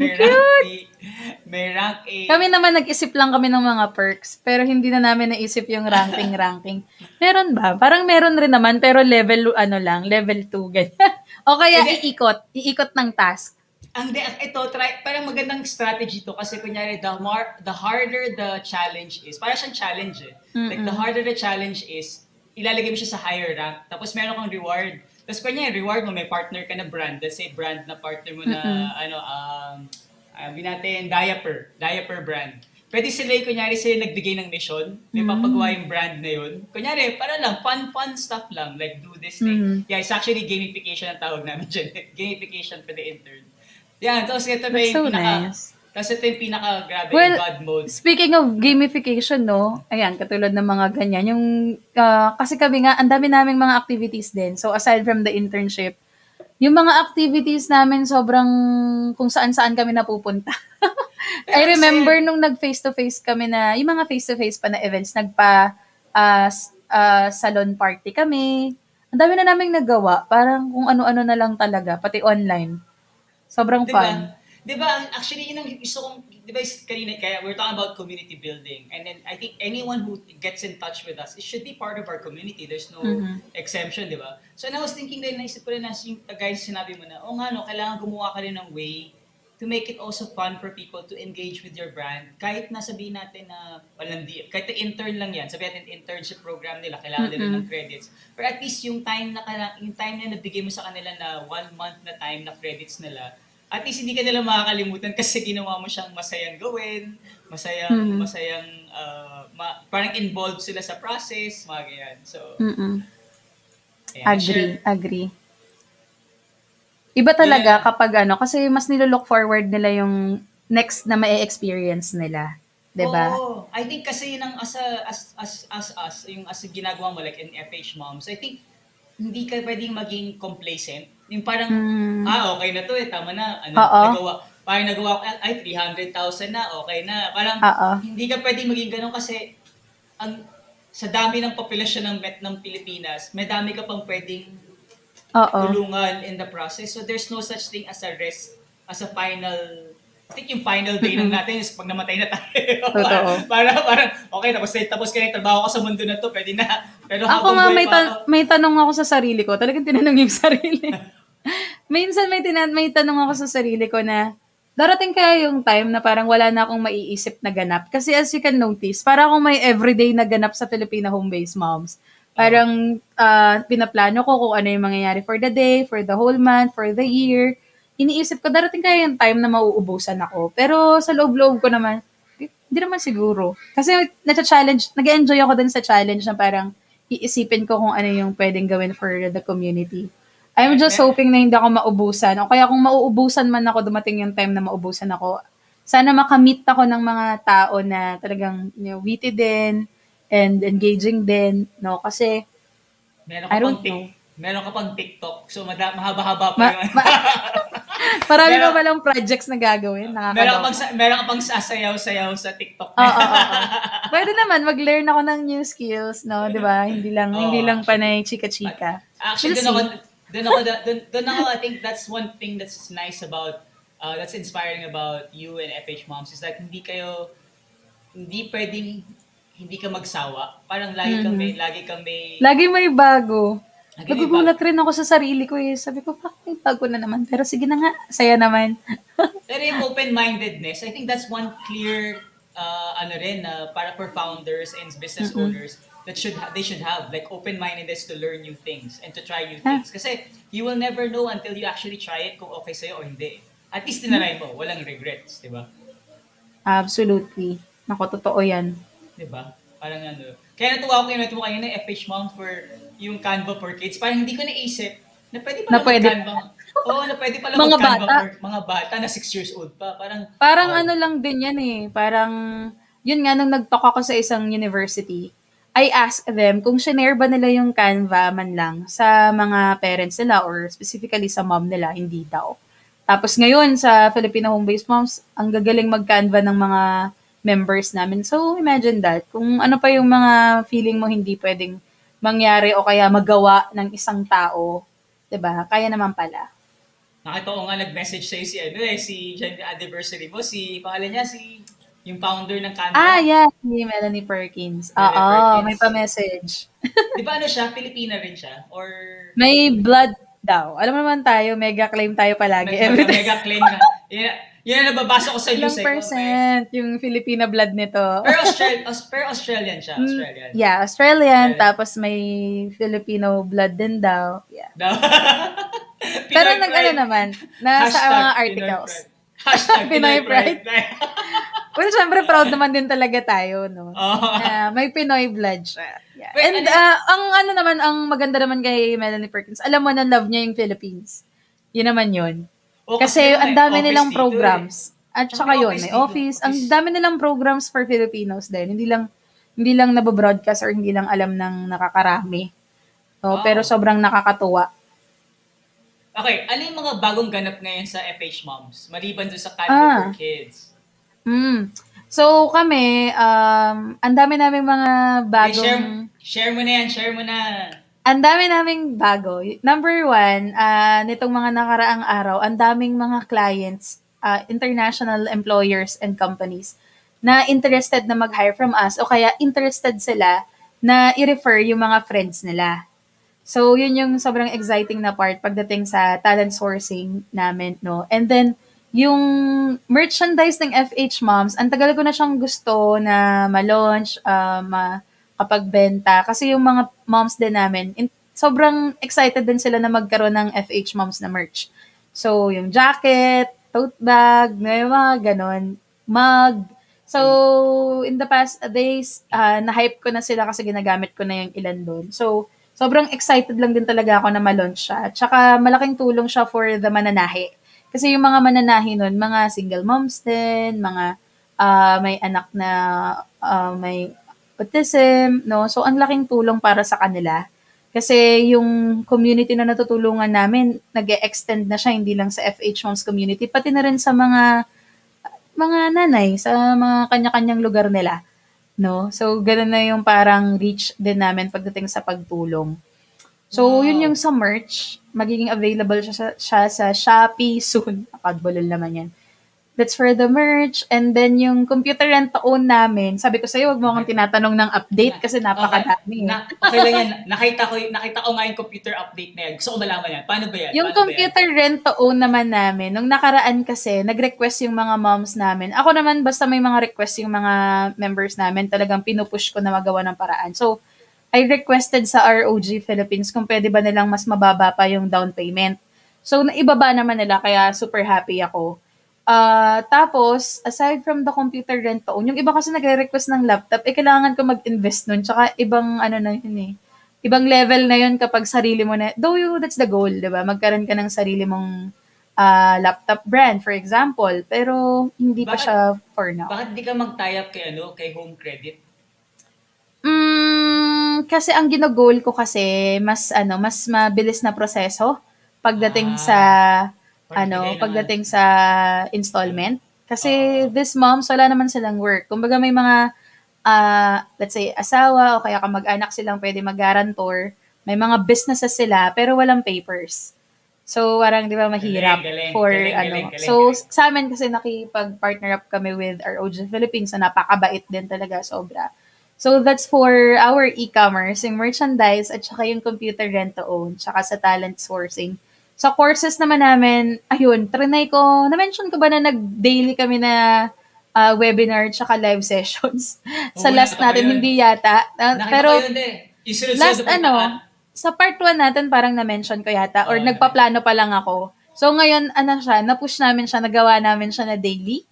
may rank D, may rank A.
Kami naman nag-isip lang kami ng mga perks, pero hindi na namin naisip yung ranking-ranking. Meron ba? Parang meron rin naman, pero level, ano lang, level 2, ganyan. o kaya
Hindi.
iikot, iikot ng task.
Ang de, ito, try, parang magandang strategy to kasi kunyari, the, more, the harder the challenge is, parang siyang challenge eh. Like, the harder the challenge is, ilalagay mo siya sa higher rank, tapos meron kang reward. Tapos kunyari, reward mo, may partner ka na brand, let's say brand na partner mo na, ano, um, uh, natin, diaper, diaper brand. Pwede sila, yung kunyari sila nagbigay ng mission, may papagawa yung brand na yun. Kunyari, para lang, fun, fun stuff lang, like do this thing. Yeah, it's actually gamification ang tawag namin dyan. gamification for the intern. Yan, tapos ito yung
so
pinaka,
nice.
Tapos ito yung pinaka, grabe,
Well,
yung God mode.
Speaking of gamification, no, ayan, katulad ng mga ganyan, yung, ah, kasi kami nga, ang dami naming mga activities din. So, aside from the internship, yung mga activities namin sobrang kung saan-saan kami napupunta. I remember nung nag face-to-face kami na, yung mga face-to-face pa na events, nagpa s- ah, salon party kami. Ang dami na naming nagawa. Parang kung ano-ano na lang talaga, pati online. Sobrang
Di ba?
fun.
Di ba? Actually, yun ang gusto kong, di ba, kanina, kaya we're talking about community building. And then, I think anyone who gets in touch with us, it should be part of our community. There's no exemption, di ba? So, and I was thinking din, naisip ko rin na, yung, guys, sinabi mo na, oh nga, no, kailangan gumawa ka rin ng way to make it also fun for people to engage with your brand. Kahit na sabihin natin na walang di, kahit na intern lang yan, sabihin natin internship program nila, kailangan nila ng credits. But at least yung time na yung time na nabigay mo sa kanila na one month na time na credits nila, at least hindi ka nila makakalimutan kasi ginawa mo siyang masayang gawin, masayang, masayang, uh, ma- parang involved sila sa process, mga ganyan. So,
Mm-mm.
ayan,
Agree,
share-
agree. Iba talaga kapag ano, kasi mas nilolook forward nila yung next na may experience nila. 'Di ba?
Oo. I think kasi yun ang as, a, as, as, as us, yung as ginagawa mo like in FH Moms, I think hindi ka pwedeng maging complacent. Yung parang, ah, okay na to eh, tama na. Ano.
Oo.
nagawa, parang nagawa ko, ay, 300,000 na, okay na. Parang,
Oo.
hindi ka pwedeng maging ganun kasi, ang, sa dami ng populasyon ng Met ng Pilipinas, may dami ka pang pwedeng
Oo.
tulungan in the process. So there's no such thing as a rest, as a final, I think yung final day lang natin is pag namatay na tayo.
Totoo.
para, parang, okay, tapos, tapos ka na trabaho ko sa mundo na to, pwede na. Pero
Ako nga may ta-
ako,
may tanong ako sa sarili ko. Talagang tinanong yung sarili. Minsan may tinan may tanong ako sa sarili ko na darating kaya yung time na parang wala na akong maiisip na ganap. Kasi as you can notice, para akong may everyday na ganap sa Filipina home-based moms. Parang ah, pinaplano ko kung ano yung mangyayari for the day, for the whole month, for the year. Iniisip ko, darating kaya yung time na mauubusan ako. Pero sa loob-loob ko naman, hindi naman siguro. Kasi nasa-challenge, nag-enjoy ako din sa challenge na parang iisipin ko kung ano yung pwedeng gawin for the community. I'm just hoping na hindi ako maubusan. O kaya kung mauubusan man ako, dumating yung time na maubusan ako, sana makamit ako ng mga tao na talagang you know, witty din and engaging din. No? Kasi,
meron
I
ka
don't
pang tik,
know.
meron ka pang TikTok. So, mada, mahaba-haba pa
Ma-
yung,
marami
Meron-
pa palang projects na gagawin.
meron ka pang, sa- meron ka pang sasayaw-sayaw sa TikTok.
Oo, oo, oo. Pwede naman, mag-learn ako ng new skills, no? Di ba? Hindi lang,
Oo,
hindi lang panay chika-chika.
Actually,
We'll
doon ako, doon ako, doon, doon ako, I think that's one thing that's nice about, uh, that's inspiring about you and FH Moms is that hindi kayo, hindi pwedeng, hindi ka magsawa. Parang lagi kang may, lagi kang may,
Lagi may bago.
Lagi may
Nagugulat rin ako sa sarili ko eh. Sabi ko, bakit may bago na naman? Pero sige na nga, saya naman.
Pero yung open-mindedness, I think that's one clear, uh, ano rin, uh, para for founders and business owners, that should ha- they should have like open-mindedness to learn new things and to try new things kasi you will never know until you actually try it kung okay sa'yo o hindi. At least tinry mo, walang regrets, di ba?
Absolutely. Nako, totoo yan.
Di ba? Parang ano. Kaya natuwa ko yung natuwa kayo na FH Mom for yung Canva for Kids. Parang hindi ko naisip na pwede pala
Na pwede.
mag-Canva. Oo, na pwede pala
Mga
mag-Canva
bata.
for mga bata na 6 years old pa. Parang,
Parang
wow.
ano lang din yan eh. Parang, yun nga, nung nag-talk ako sa isang university, I asked them kung shinare ba nila yung Canva man lang sa mga parents nila or specifically sa mom nila, hindi daw. Tapos ngayon sa Filipino home-based moms, ang gagaling mag-Canva ng mga members namin. So imagine that. Kung ano pa yung mga feeling mo hindi pwedeng mangyari o kaya magawa ng isang tao, 'di ba? Kaya naman pala.
Nakita ko nga nag-message sa'yo si ano eh, si Jan anniversary mo, si pangalan niya, si yung founder ng Canva.
Ah, yeah, si Melanie Perkins. Oo, may pa-message.
Di ba ano siya, Pilipina rin siya? Or
May blood daw. Alam mo naman tayo, mega claim tayo palagi. time.
mega claim na? Yun, yun ang nababasa ko sa
Ilang
news. eh, may-
percent yung Filipina blood nito.
Pero, Austral- Aus- pero Australian siya,
Mm,
Australian.
Yeah, Australian,
Australian.
tapos may Filipino blood din daw. Yeah. Pero
Pinoy
nag-ano naman, nasa
Hashtag
mga
Pinoy
articles.
pride. Hashtag
Pinoy
Pinoy pride.
Well, syempre proud naman din talaga tayo, no?
Oo.
Na may Pinoy blood siya. Yeah.
Wait,
And
ano-
uh, ang ano naman, ang maganda naman kay Melanie Perkins, alam mo na love niya yung Philippines. Yun naman yun.
O,
Kasi
yun,
ang
may
dami nilang
dito eh.
programs. At
Tsaka
saka
may
yun,
office
may
dito.
office. Ang dami nilang programs for Filipinos din. Hindi lang hindi lang nabobroadcast or hindi lang alam ng nakakarami. No,
Wow.
Pero sobrang nakakatuwa.
Okay, ano yung mga bagong ganap ngayon sa FH Moms? Maliban doon sa Canva
Ah.
for Kids.
Mm. So kami, um, ang dami namin mga
Okay,
bagong...
share, share mo na yan, share mo na.
Ang dami naming bago. Number one, ah, nitong mga nakaraang araw, ang daming mga clients, ah, international employers and companies na interested na mag-hire from us o kaya interested sila na i-refer yung mga friends nila. So, yun yung sobrang exciting na part pagdating sa talent sourcing namin, no? And then, yung merchandise ng FH Moms, ang tagal ko na siyang gusto na ma-launch, ah, ma- kapagbenta. Kasi yung mga moms din namin, in, sobrang excited din sila na magkaroon ng FH Moms na merch. So, yung jacket, tote bag, mga ganon, mug. So, in the past days, uh, na-hype ko na sila kasi ginagamit ko na yung ilan doon. So, sobrang excited lang din talaga ako na ma-launch siya. Tsaka, malaking tulong siya for the mananahi. Kasi yung mga mananahi nun, mga single moms din, mga ah, may anak na ah, may autism, no? So, ang laking tulong para sa kanila. Kasi yung community na natutulungan namin, nag extend na siya, hindi lang sa FH Moms community, pati na rin sa mga mga nanay, sa mga kanya-kanyang lugar nila. No? So, ganun na yung parang reach din namin pagdating sa pagtulong. So,
Wow.
yun yung sa merch. Magiging available siya sa, siya sa Shopee soon. Akadbolol naman yan. That's for the merch. And then yung computer rent own namin, sabi ko sa'yo, wag mo akong tinatanong ng update kasi napakadami. eh.
Na, okay lang yan. Nakita ko, nakita ko nga yung computer update na yan. Gusto ko malaman yan. Paano ba yan?
Yung
Paano ba yan?
computer rent own naman namin, nung nakaraan kasi, nag-request yung mga moms namin. Ako naman, basta may mga request yung mga members namin, talagang pinupush ko na magawa ng paraan. So, I requested sa ROG Philippines kung pwede ba nilang mas mababa pa yung down payment. So, naibaba naman nila, kaya super happy ako. Ah, tapos, aside from the computer rent to own, yung iba kasi nagre-request ng laptop, eh, kailangan ko mag-invest nun. Tsaka, ibang, ano na yun eh, ibang level na yun kapag sarili mo na, though you, that's the goal, di ba? Magkaroon ka ng sarili mong ah, laptop brand, for example. Pero, hindi pa
Bakit-
siya for now.
Bakit di ka mag-tie up kay, ano, kay home credit?
Mm, kasi ang ginagol ko kasi, mas, ano, mas mabilis na proseso pagdating
Ah.
sa, ano,
ng-
pagdating sa installment. Kasi this moms, wala naman silang work. Kumbaga may mga, ah, let's say, asawa o kaya kamag-anak silang pwede mag-guarantor. May mga businesses sila, pero walang papers. So, parang, di ba, mahirap
Galing, galing,
for,
galing,
ano.
galing, galing,
so,
galing.
sa amin kasi nakipag-partner up kami with ROG Philippines na napakabait din talaga, sobra. So, that's for our e-commerce, yung merchandise, at saka yung computer rent-to-own, saka sa talent sourcing. Sa courses naman namin, ayun, trinay ko, na-mention ko ba na nag-daily kami na ah, webinar tsaka live sessions. sa
Oo,
last natin,
yun.
hindi yata.
Nakita
pero
yun eh.
Last ano, sa part 1 natin parang na-mention ko yata or
Oo,
nagpaplano pa lang ako. So ngayon, ano siya, na-push namin siya, nagawa namin siya na daily.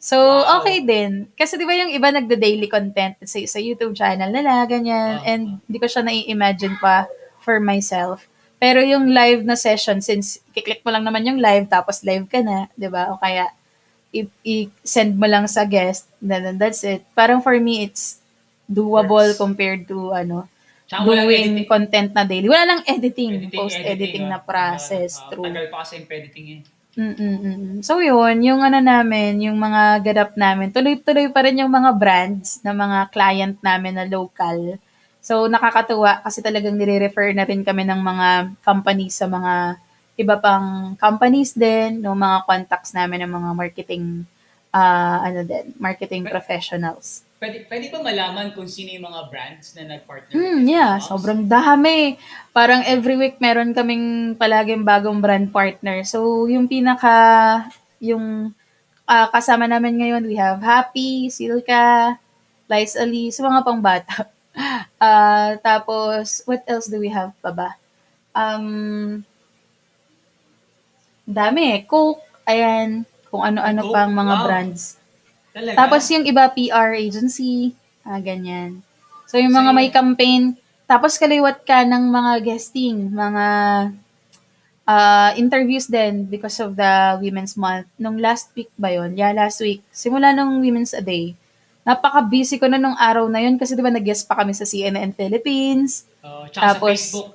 So,
Wow.
okay din. Kasi di ba yung iba nagda-daily content sa, sa YouTube channel nila, ganyan.
Oo.
And di ko siya nai-imagine pa for myself. Pero yung live na session, since kiklik mo lang naman yung live, tapos live ka na, di ba? O kaya, i-send mo lang sa guest, then then that's it. Parang for me, it's doable compared to, ano,
walang
doing
editing.
content na daily. Wala lang editing,
Editing,
post-editing
editing,
na process.
Ah,
true.
Tagal pa kasi yung editing yun.
Mm-mm-mm. So yun, yung ano namin, yung mga ganap namin, tuloy-tuloy pa rin yung mga brands na mga client namin na local. So nakakatuwa kasi talagang nire-refer na rin kami ng mga companies sa mga iba pang companies din, no mga contacts namin ng mga marketing ah ano din, marketing professionals.
Pwede, pwede ba malaman kung sino yung mga brands na nag-partner?
Hmm, yeah,
Moms?
sobrang dami. Parang every week meron kaming palaging bagong brand partner. So, yung pinaka, yung ah, kasama namin ngayon, we have Happy, Silka, Lice Ali, sa mga pangbata. Ah, tapos, what else do we have pa ba? Um, dami. Coke, ayan, kung ano-ano
Coke,
pang mga
wow.
brands.
Talaga?
Tapos yung iba, PR agency, ah, ganyan. So yung mga
So,
may campaign, tapos kaliwat ka ng mga guesting, mga ah, interviews din because of the Women's Month. Nung last week ba yun? Yeah, last week. Simula nung Women's a Day. Napaka-busy ko na nung araw na yun kasi di ba nag-guest pa kami sa CNN Philippines.
Oh,
Tapos,
sa Facebook.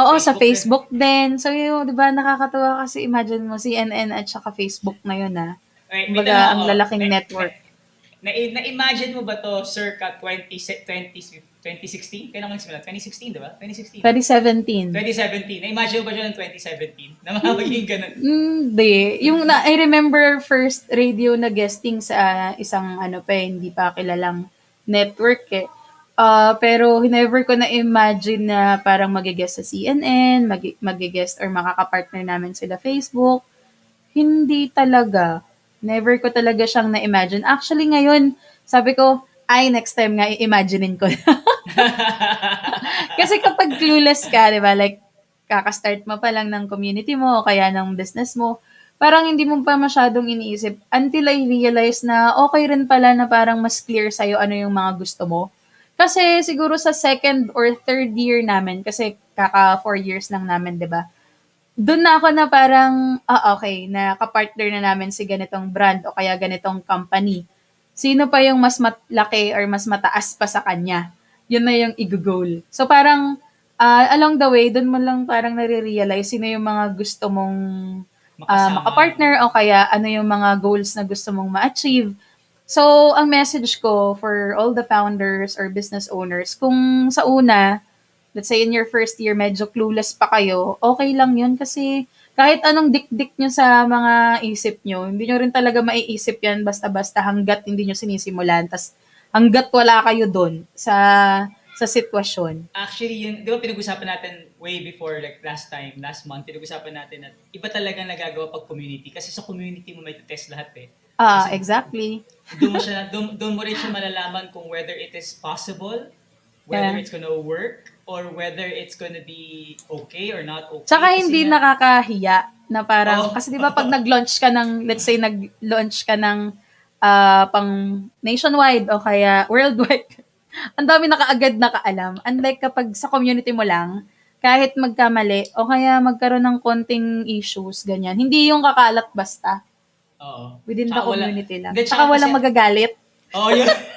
Oo, sa
Facebook
din. So yun, di ba nakakatawa kasi imagine mo CNN at saka Facebook na yun ah.
May
Kumbaga, ang lalaking
Na-
network.
Na, na-imagine mo ba to circa 20, 20, 2016? Kailan ko nagsimula? 2016, di ba? 2016.
2017.
2017. Na-imagine ba siya ng 2017? Na magiging ganun.
Hindi. Yung na, I remember first radio na guesting sa isang ano pa, eh, hindi pa kilalang network eh. Ah, pero never ko na imagine na parang magigest sa CNN, mag magigest or makakapartner namin sila Facebook. Hindi talaga. Never ko talaga siyang na-imagine. Actually ngayon, sabi ko, ay next time nga i-imaginein ko. Kasi kapag clueless ka, di ba, like, kakastart mo pa lang ng community mo o kaya ng business mo, parang hindi mo pa masyadong iniisip until I realize na okay rin pala na parang mas clear sa'yo ano yung mga gusto mo. Kasi siguro sa second or third year namin, kasi kaka four years lang namin, di ba? Doon na ako na parang, ah, okay, na kapartner na namin si ganitong brand o kaya ganitong company. Sino pa yung mas malaki or mas mataas pa sa kanya? Yun na yung i-goal. So parang, ah, along the way, doon mo lang parang nare-realize sino yung mga gusto mong
Makasama.
makapartner o kaya ano yung mga goals na gusto mong ma-achieve. So, ang message ko for all the founders or business owners, kung sa una, let's say in your first year, medyo clueless pa kayo, okay lang yun kasi kahit anong dik-dik nyo sa mga isip nyo, hindi nyo rin talaga maiisip yan basta-basta hanggat hindi nyo sinisimulan. Tas hanggat wala kayo doon sa sa sitwasyon.
Actually, yun, di ba pinag-usapan natin way before, like last time, last month, pinag-usapan natin na iba talaga nagagawa pag community. Kasi sa community mo may test lahat eh.
Ah, exactly.
Doon mo, siya, doon, doon mo rin siya malalaman kung whether it is possible, whether
Yeah.
it's gonna work, or whether it's gonna be okay or not okay.
Tsaka
Kasi
hindi
nga-
nakakahiya na parang,
Oo.
kasi di ba pag nag-launch ka ng, let's say nag-launch ka ng ah, pang nationwide o kaya worldwide, ang dami na kaagad nakaalam. Unlike kapag sa community mo lang, kahit magkamali o kaya magkaroon ng konting issues, ganyan. Hindi yung kakalat basta
Oo.
within the
Tsaka wala-
community lang.
Hindi,
Tsaka walang magagalit.
Oo, yun.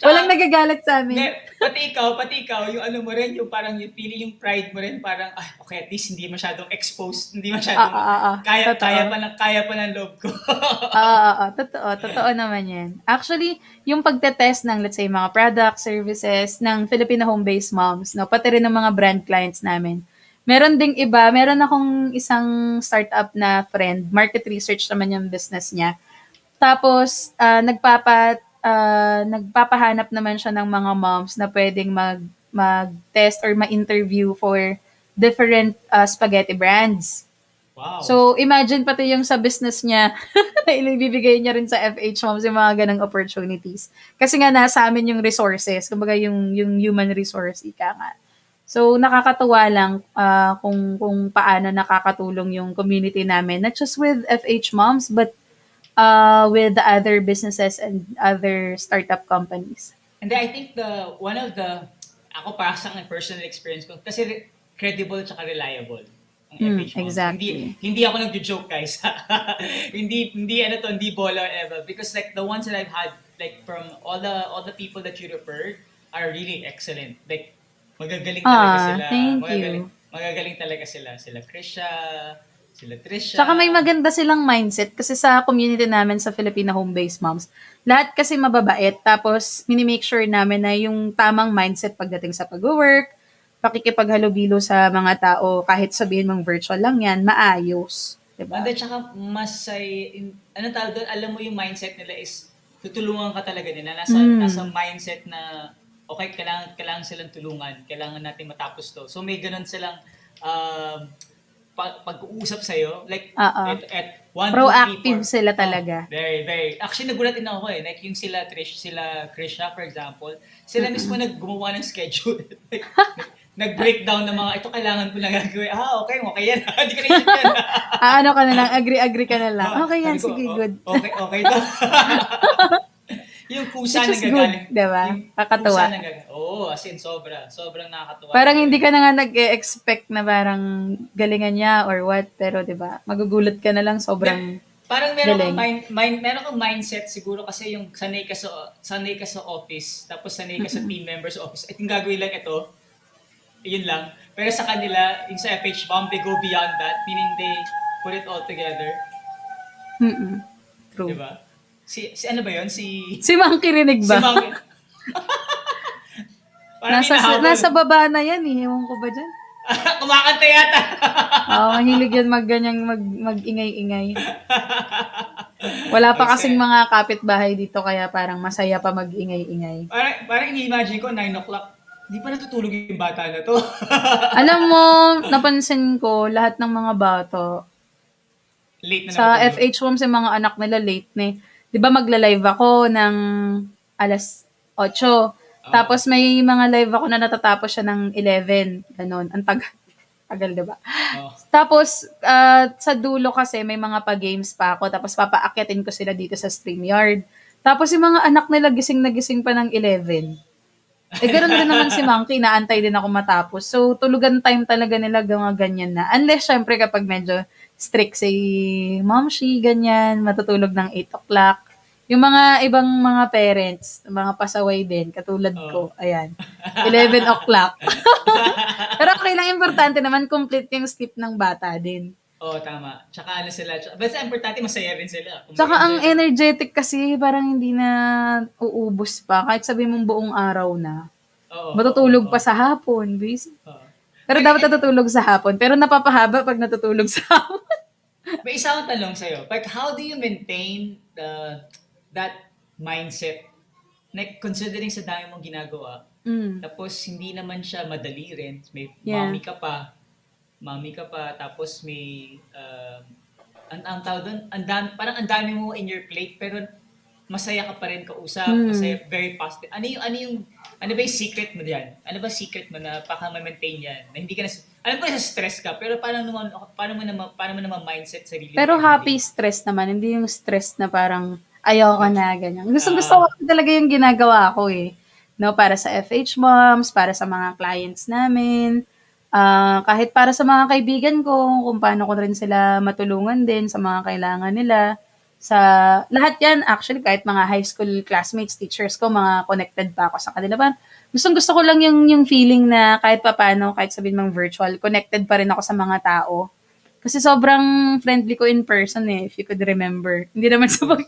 Walang nagagalit sa amin.
Pati ikaw, pati ikaw, yung ano mo rin, yung parang yung feeling, yung pride mo rin, parang, ah, okay, at least hindi masyadong exposed, hindi masyadong,
Ah, ah, ah, ah.
kaya,
Totoo.
kaya pa ng, kaya pa ng loob ko.
Oo, oo, oo. Totoo. Totoo naman yan. Actually, yung pagtetest ng, let's say, mga product, services ng Filipino home-based moms, no, pati rin ng mga brand clients namin. Meron ding iba, meron akong isang startup na friend, market research naman yung business niya. Tapos, ah, nagpapa, ah, nagpapahanap naman siya ng mga moms na pwedeng mag, mag-test or ma-interview for different ah, spaghetti brands.
Wow.
So, imagine pati yung sa business niya, na ibibigay niya rin sa FH Moms yung mga ganang opportunities. Kasi nga nasa amin yung resources, kumbaga yung, yung human resource, ika nga. So, nakakatuwa lang ah, kung, kung paano nakakatulong yung community namin, not just with FH Moms, but uh, with the other businesses and other startup companies.
And then I think the one of the ako para sa personal experience ko kasi re- credible at reliable ang
Mm, exactly.
Hindi hindi ako nagjo-joke guys. hindi hindi ano to, hindi bola ever because like the ones that I've had like from all the all the people that you referred are really excellent. Like magagaling talaga
Ah,
sila.
thank
magagaling,
you.
Magagaling talaga sila. Sila Krisha, sila Trisha.
Tsaka may maganda silang mindset kasi sa community namin sa Filipina home-based moms, lahat kasi mababait. Tapos, minimake sure namin na yung tamang mindset pagdating sa pag-work, pakikipaghalubilo sa mga tao, kahit sabihin mong virtual lang yan, maayos. Diba?
And then, tsaka masay, ano tawag doon, alam mo yung mindset nila is tutulungan ka talaga nila. Nasa,
Mm.
nasa mindset na, okay, kailangan, kailangan silang tulungan. Kailangan natin matapos to. So, may ganun silang um, pag, pag-uusap sa'yo. Like,
Oo.
at, at one,
Proactive
two, three, four.
sila
Oh,
talaga.
very, very. Actually, nagulat din ako eh. Like, yung sila Trish, sila Krisha, for example, sila mismo naggumawa ng schedule. like, nag-breakdown ng mga, ito kailangan ko lang gagawin. Ah, okay, okay yan. Hindi ka naisip yan.
Ah, ano ka na lang, agree-agree ka na lang.
Ah,
Okay yan,
sabi ko,
sige,
oh,
good.
Okay, okay to. yung kusa
Which is good, diba?
Yung
Kakatuwa.
kusa. Oo, oh, as in, sobra. Sobrang nakakatuwa.
Parang hindi ka na nga nag-expect na parang galingan niya or what, pero 'di ba? Magugulat ka na lang sobrang
Parang meron
Galing.
kang mind, mind, meron kang mindset siguro kasi yung sanay ka sa sanay ka sa office, tapos sanay ka sa team members office. At yung gagawin lang ito, yun lang. Pero sa kanila, yung sa FH Bomb, they go beyond that, meaning they put it all together.
mm True.
Di ba? Si, si ano ba yun? Si...
Si Monkey rinig
Si
ba?
Mang... Parang
nasa, nasa baba na yan eh. Ewan ko ba dyan?
Kumakanta yata.
Oo, mahilig yan mag ganyang mag, mag-ingay-ingay. Wala pa kasing mga kapitbahay dito kaya parang masaya pa mag-ingay-ingay.
parang, parang ini-imagine ko, 9 o'clock, di pa natutulog yung bata na to.
Alam mo, napansin ko lahat ng mga bata
Late na
sa. FH Homes yung mga anak nila late na eh. 'Di ba magla-live ako ng alas 8. Tapos may mga live ako na natatapos siya ng 11, ganun. Ang tagal. Tagal, 'di ba?
Oh.
Tapos, ah, sa dulo kasi, may mga pa-games pa ako. Tapos, papaakyatin ko sila dito sa StreamYard. Tapos, yung mga anak nila gising na gising pa ng 11. Eh, ganoon din naman si Monkey, naantay din ako matapos. So, tulugan time talaga nila mga ganyan na. Unless, syempre, kapag medyo strict si Momshi, ganyan, matutulog ng 8 o'clock. Yung mga ibang mga parents, mga pasaway din, katulad ko, ayan, 11 o'clock. Pero okay lang, importante naman, complete yung sleep ng bata din.
Oo, tama. Tsaka ano sila. Tsaka, basta importante, masaya rin sila. Kung
Tsaka ang energetic kasi, parang hindi na uubos pa. Kahit sabi mong buong araw na.
Oo,
Matutulog
oo,
pa sa hapon, busy.
oo.
Pero dapat natutulog sa hapon. Pero napapahaba pag natutulog sa hapon.
May isa akong tanong sa'yo. Like, how do you maintain the that mindset? Like, considering sa dami mong ginagawa,
Mm.
tapos hindi naman siya madali rin. May
Yeah.
mommy ka pa. Mommy ka pa. Tapos may, um, ang, ang tawag doon, ang dam- parang ang dami mo in your plate, pero masaya ka pa rin kausap,
Mm.
masaya, very positive. Ano yung, ano yung, ano ba yung secret mo diyan? Ano ba secret mo na baka ma-maintain yan? Na hindi ka na, alam ko na stress ka, pero paano naman, paano mo naman, paano mo naman mindset sarili mo
Pero
every
happy stress naman. Hindi yung stress na parang ayoko na, ganyan. Gusto, gusto
Ah.
ko talaga yung ginagawa ko eh. No, para sa FH Moms, para sa mga clients namin, ah, kahit para sa mga kaibigan ko, kung paano ko rin sila matulungan din sa mga kailangan nila. Sa lahat yan, actually, kahit mga high school classmates, teachers ko, mga connected pa ako sa kanila. Parang Gustong gusto ko lang yung, yung feeling na kahit papano, kahit sabihin mang virtual, connected pa rin ako sa mga tao. Kasi sobrang friendly ko in person eh, if you could remember. Hindi naman sa pag...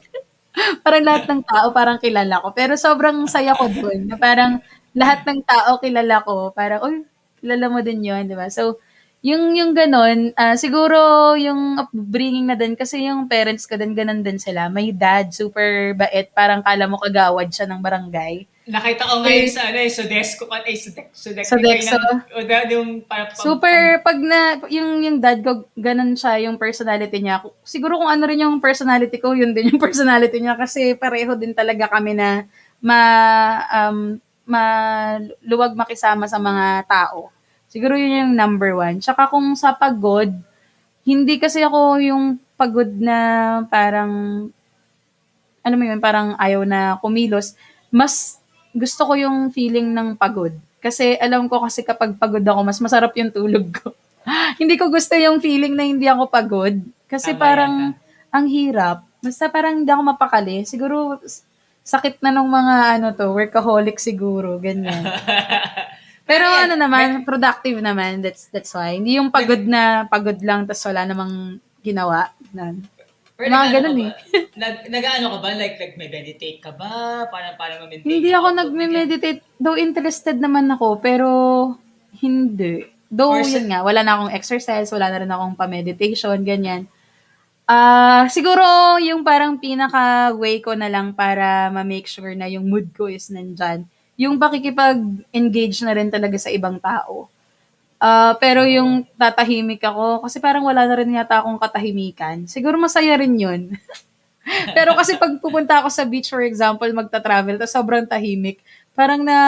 parang lahat ng tao parang kilala ko. Pero sobrang saya ko dun. Na parang lahat ng tao kilala ko. Parang, uy, kilala mo din yun, di ba? So, yung, yung ganun, ah, siguro yung upbringing na din, kasi yung parents ko din, ganun din sila. May dad, super bait, parang kala mo kagawad siya ng barangay.
Nakita ko ngayon sa ano, eh, Sodexo, ay, Sodexo, Sodexo,
Sodexo.
o da- yung para pag-
Super, pag na, yung, yung dad ko, ganun siya, yung personality niya. Siguro kung ano rin yung personality ko, yun din yung personality niya. Kasi pareho din talaga kami na ma, um, maluwag makisama sa mga tao. Siguro yun yung number one. Tsaka kung sa pagod, hindi kasi ako yung pagod na parang, ano mo yun, parang ayaw na kumilos. Mas gusto ko yung feeling ng pagod. Kasi alam ko kasi kapag pagod ako, mas masarap yung tulog ko. hindi ko gusto yung feeling na hindi ako pagod. Kasi
Tama
parang
yan,
ang hirap. Basta parang hindi ako mapakali. Siguro sakit na ng mga ano to, workaholic siguro, ganyan. Pero
Ayan,
ano naman, productive naman. That's that's why. Hindi yung pagod na pagod lang tas wala namang ginawa. Ganun.
Pero
Mga ganun eh.
Nag, nag-ano ka ba? Like, like may meditate ka ba? Para, para ma-maintain
Hindi ako nagme-meditate. Though interested naman ako, pero hindi. Though,
Or
yun nga, wala na akong exercise, wala na rin akong pa-meditation, ganyan. Ah, siguro yung parang pinaka-way ko na lang para ma-make sure na yung mood ko is nandyan. Yung pakikipag-engage na rin talaga sa ibang tao. Ah, pero yung tatahimik ako, kasi parang wala na rin yata akong katahimikan. Siguro masaya rin yun. Pero kasi pag pupunta ako sa beach, for example, magta-travel, tapos sobrang tahimik, parang na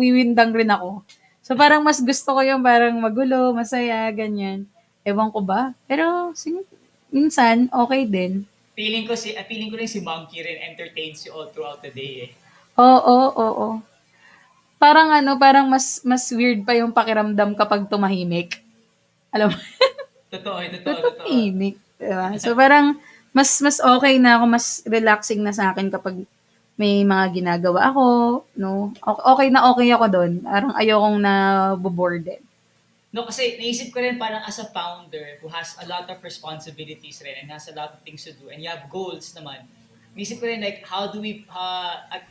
wiwindang rin ako. So parang mas gusto ko yung parang magulo, masaya, ganyan. Ewan ko ba? Pero sing- minsan, okay din.
Feeling ko si, ah, feeling ko rin si Monkey rin entertains you all throughout the day eh.
Oo, oo, oo. Parang ano, parang mas mas weird pa yung pakiramdam kapag tumahimik. Alam mo,
Totoo, eh, totoo, totoo.
tumahimik. Diba? So parang mas mas okay na ako, mas relaxing na sa akin kapag may mga ginagawa ako, no? Okay na okay ako doon. Parang ayokong na din.
No, kasi naisip ko rin parang as a founder who has a lot of responsibilities rin and has a lot of things to do and you have goals naman. Naisip ko rin like how do we uh, at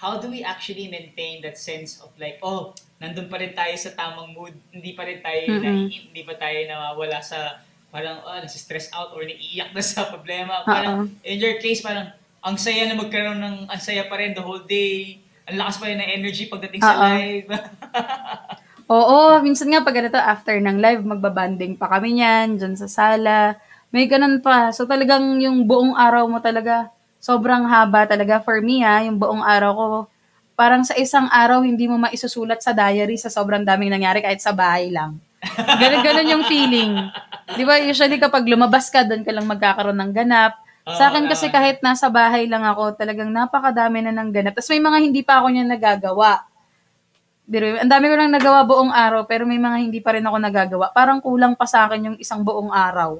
how do we actually maintain that sense of like oh, nandun pa rin tayo sa tamang mood, hindi pa rin tayo
Mm-mm.
naiinip, hindi pa tayo nawawala sa parang oh, nasi-stress out or naiiyak na sa problema. Parang in your case parang ang saya na magkaroon ng ang saya pa rin the whole day. Ang lakas pa rin ng energy pagdating sa
Oo.
live.
Oo, minsan nga pag ganito, after ng live, magbabanding pa kami niyan, dyan sa sala. May ganun pa. So talagang yung buong araw mo talaga, sobrang haba talaga. For me ha, yung buong araw ko, parang sa isang araw, hindi mo maisusulat sa diary sa sobrang daming nangyari kahit sa bahay lang. Ganun, ganun yung feeling. Di ba, usually kapag lumabas ka, doon ka lang magkakaroon ng ganap. Sa akin kasi kahit nasa bahay lang ako, talagang napakadami na ng ganap. Tapos may mga hindi pa ako niya nagagawa. Pero ang dami ko lang nagawa buong araw, pero may mga hindi pa rin ako nagagawa. Parang kulang pa sa akin yung isang buong araw.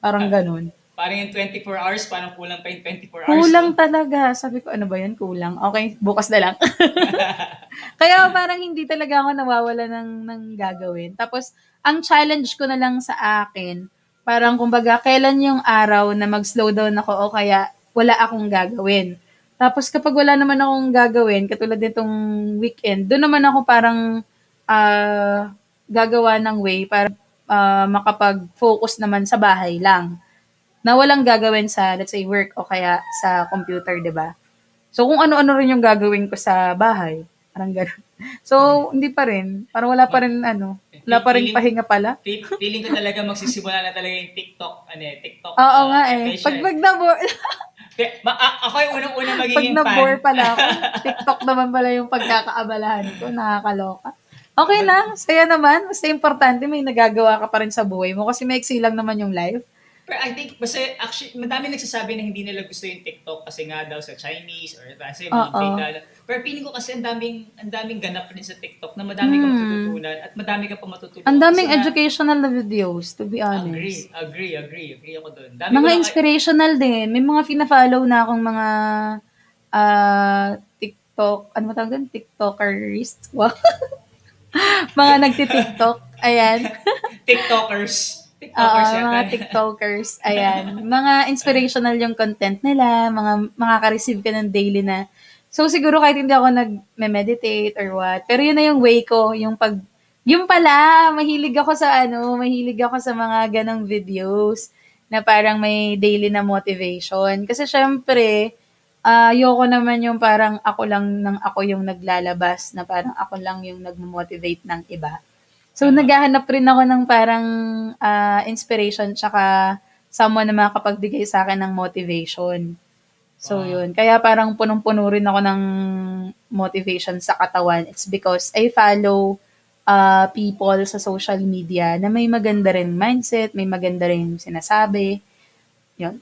Parang ganun.
Parang yung 24 hours, parang kulang pa yung 24 hours.
Kulang
no?
talaga. Sabi ko, ano ba yan? Kulang. Okay, bukas na lang. Kaya parang hindi talaga ako nawawala ng, ng gagawin. Tapos, ang challenge ko na lang sa akin, parang kumbaga, kailan yung araw na mag-slow down ako o kaya wala akong gagawin. Tapos kapag wala naman akong gagawin, katulad nitong weekend, doon naman ako parang ah, gagawa ng way para ah, makapag-focus naman sa bahay lang. Na walang gagawin sa, let's say, work o kaya sa computer, di ba? So, kung ano-ano rin yung gagawin ko sa bahay. Parang gano'n. So, hindi pa rin. Parang wala pa rin, ano, wala pa rin
Feeling-
pahinga pala.
Fe- Feeling ko talaga magsisimula na talaga yung TikTok, ano eh, TikTok.
Oo
uh,
nga eh. Pag, pag nabore,
ma- ako yung unang-una
pag
magiging
nabore
fan.
pala ako, TikTok naman pala yung pagkakaabalahan ko. Nakakaloka. Okay lang. Saya naman. Basta importante, may nagagawa ka pa rin sa buhay mo. Kasi maiksi lang naman yung life.
Pero I think, basta actually, madami nagsasabi na hindi nila gusto yung TikTok kasi nga daw sa Chinese or kasi mga
Oo.
na. Pero feeling ko kasi ang daming, ang daming ganap rin sa TikTok na madami ka
Hmm.
matututunan at madami ka pa matutunan.
Ang daming
Kasi nga-
educational na videos, to be honest.
Agree, agree, agree, agree ako doon. Dami ko
Mga
lang-
inspirational din. May mga fina-follow na akong mga ah TikTok, ano tawag doon? TikTokers. Wow. mga nagti-TikTok. Ayan.
TikTokers. TikTokers yata.
mga TikTokers. Ayan. Mga inspirational yung content nila. Mga makaka-receive ka ng daily na. So, siguro kahit hindi ako nag-meditate or what. Pero yun na yung way ko. Yung pag, yung pala, mahilig ako sa ano, mahilig ako sa mga ganong videos na parang may daily na motivation. Kasi syempre, ah, ayoko naman yung parang ako lang ng ako yung naglalabas na parang ako lang yung nagmo-motivate ng iba. So,
Tama.
naghahanap rin ako ng parang ah, inspiration tsaka someone na makapagbigay sa akin ng motivation. So,
Wow.
yun. Kaya parang punong-puno rin ako ng motivation sa katawan. It's because I follow uh, people sa social media na may maganda rin mindset, may maganda rin sinasabi. Yun.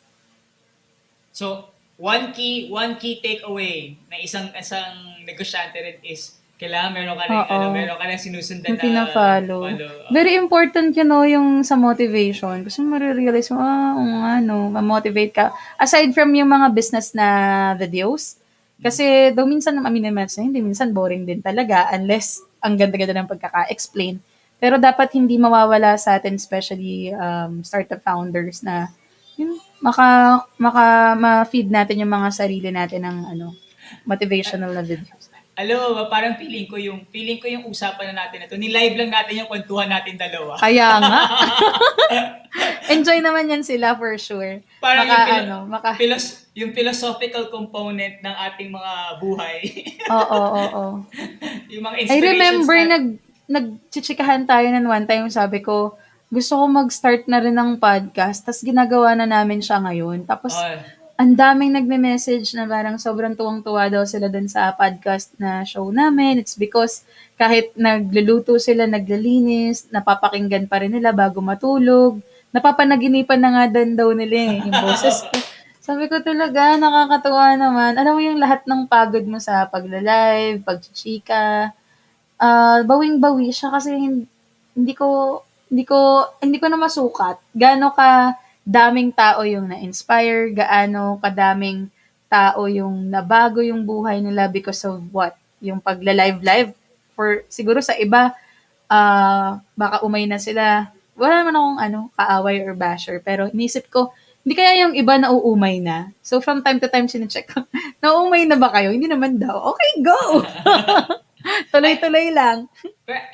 So, one key one key takeaway na isang isang negosyante rin is kailangan meron ka rin
Oo.
ano, meron ka rin sinusundan
Yung
na
pina-follow.
follow.
Very important yun, no, yung sa motivation. Kasi marirealize mo, ah, oo nga, no, ma-motivate ka. Aside from yung mga business na videos, kasi daw minsan, mean, naman, hindi, minsan boring din talaga unless ang ganda-ganda ng pagkaka-explain. Pero dapat hindi mawawala sa atin, especially um, startup founders na yun, maka, maka, ma-feed natin yung mga sarili natin ng ano, motivational na videos.
Ba, parang feeling ko yung feeling ko yung usapan na natin na to. Ni-live lang natin yung kwentuhan natin dalawa.
Kaya nga. Enjoy naman yan sila for sure.
Parang
maka,
yung, philo-
ano, maka,
philos- yung philosophical component ng ating mga buhay.
oo, oo, oo.
yung mga
I
inspirations
remember,
na-
nag, nagchichikahan tayo ng one time, sabi ko, gusto ko mag-start na rin ng podcast, tapos ginagawa na namin siya ngayon. Tapos,
Oh,
ang daming nagme-message na parang sobrang tuwang-tuwa daw sila dun sa podcast na show namin. It's because kahit nagluluto sila, naglalinis, napapakinggan pa rin nila bago matulog. Napapanaginipan na nga din daw nila eh, yung boses ko. Sabi ko talaga, nakakatuwa naman. Alam mo yung lahat ng pagod mo sa pagla-live, pagchichika, ah bawing-bawi siya kasi hin- hindi ko hindi ko hindi ko na masukat gaano ka daming tao yung na-inspire, gaano kadaming tao yung nabago yung buhay nila because of what? Yung pagla-live live for siguro sa iba ah baka umay na sila. Wala naman akong ano, kaaway or basher pero inisip ko hindi kaya yung iba nauumay na. So from time to time sine-check ko, nauumay na ba kayo? Hindi naman daw. Okay, go. Tuloy-tuloy lang.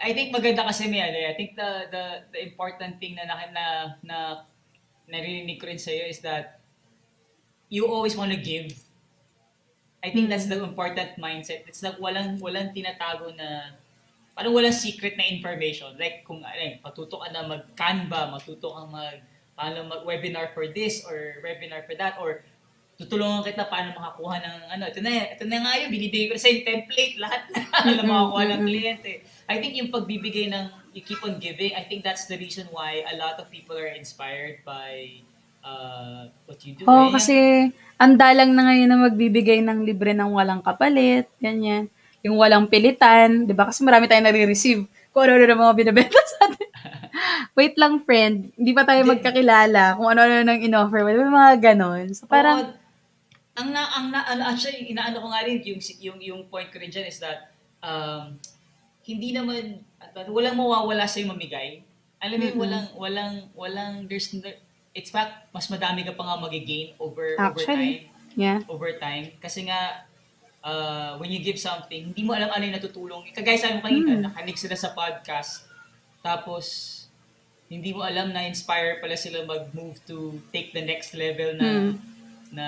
I think maganda kasi may ano, eh. I think the the the important thing na na na, na naririnig ko rin sa is that you always want to give. I think that's the important mindset. It's like walang walang tinatago na parang walang secret na information. Like kung ano, eh, matuto ka na mag-Canva, matuto kang mag paano mag-webinar for this or webinar for that or tutulungan kita paano makakuha ng ano, ito na, ito na nga yun, binibigay ko na sa yung template, lahat na alam makakuha ng kliyente. I think yung pagbibigay ng, you keep on giving, I think that's the reason why a lot of people are inspired by uh, what you do.
Oo,
Eh,
kasi ang dalang na ngayon na magbibigay ng libre ng walang kapalit, ganyan. Yung walang pilitan, di ba? Kasi marami tayong nare-receive kung ano-ano na mga binibenta sa atin. Wait lang, friend. Hindi pa tayo magkakilala kung ano-ano nang in-offer mo. Di ba mga ganon? So, parang,
Oo, ang na ang na ano, actually inaano ko nga rin yung yung yung point ko rin dyan is that um hindi naman at- at walang mawawala sa mamigay. Alam mo
Mm-mm.
walang walang walang there's no, it's fact mas madami ka pa nga magigain over over
Actually.
time
yeah.
over time kasi nga uh, when you give something hindi mo alam ano yung natutulong kagaya sabi mo kanina
Mm.
nakanig sila sa podcast tapos hindi mo alam na inspire pala sila mag-move to take the next level na
Mm.
na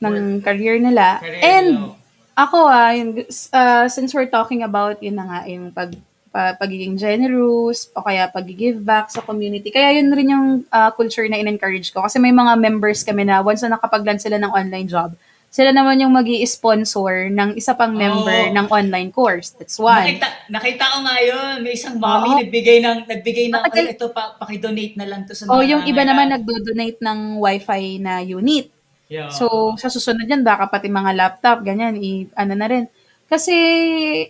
ng career nila.
career
And,
nila.
Ako ah, yung, uh, since we're talking about, yun na nga, yung pag, pa, pagiging generous, o kaya pag-give back sa community. Kaya yun rin yung ah, culture na in-encourage ko. Kasi may mga members kami na once na nakapag-land sila ng online job, sila naman yung mag sponsor ng isa pang member
Oo.
ng online course. That's one.
Nakita, nakita ko nga yun. May isang mommy
Oo.
nagbigay ng, nagbigay ng,
Matagal-
ito, pa, pakidonate na lang to sa
O
mga
yung iba naman
nangangailangan."
nagdo-donate ng wifi na unit.
Yeah.
So, sa susunod yan, baka pati mga laptop, ganyan, i, ano na rin. Kasi,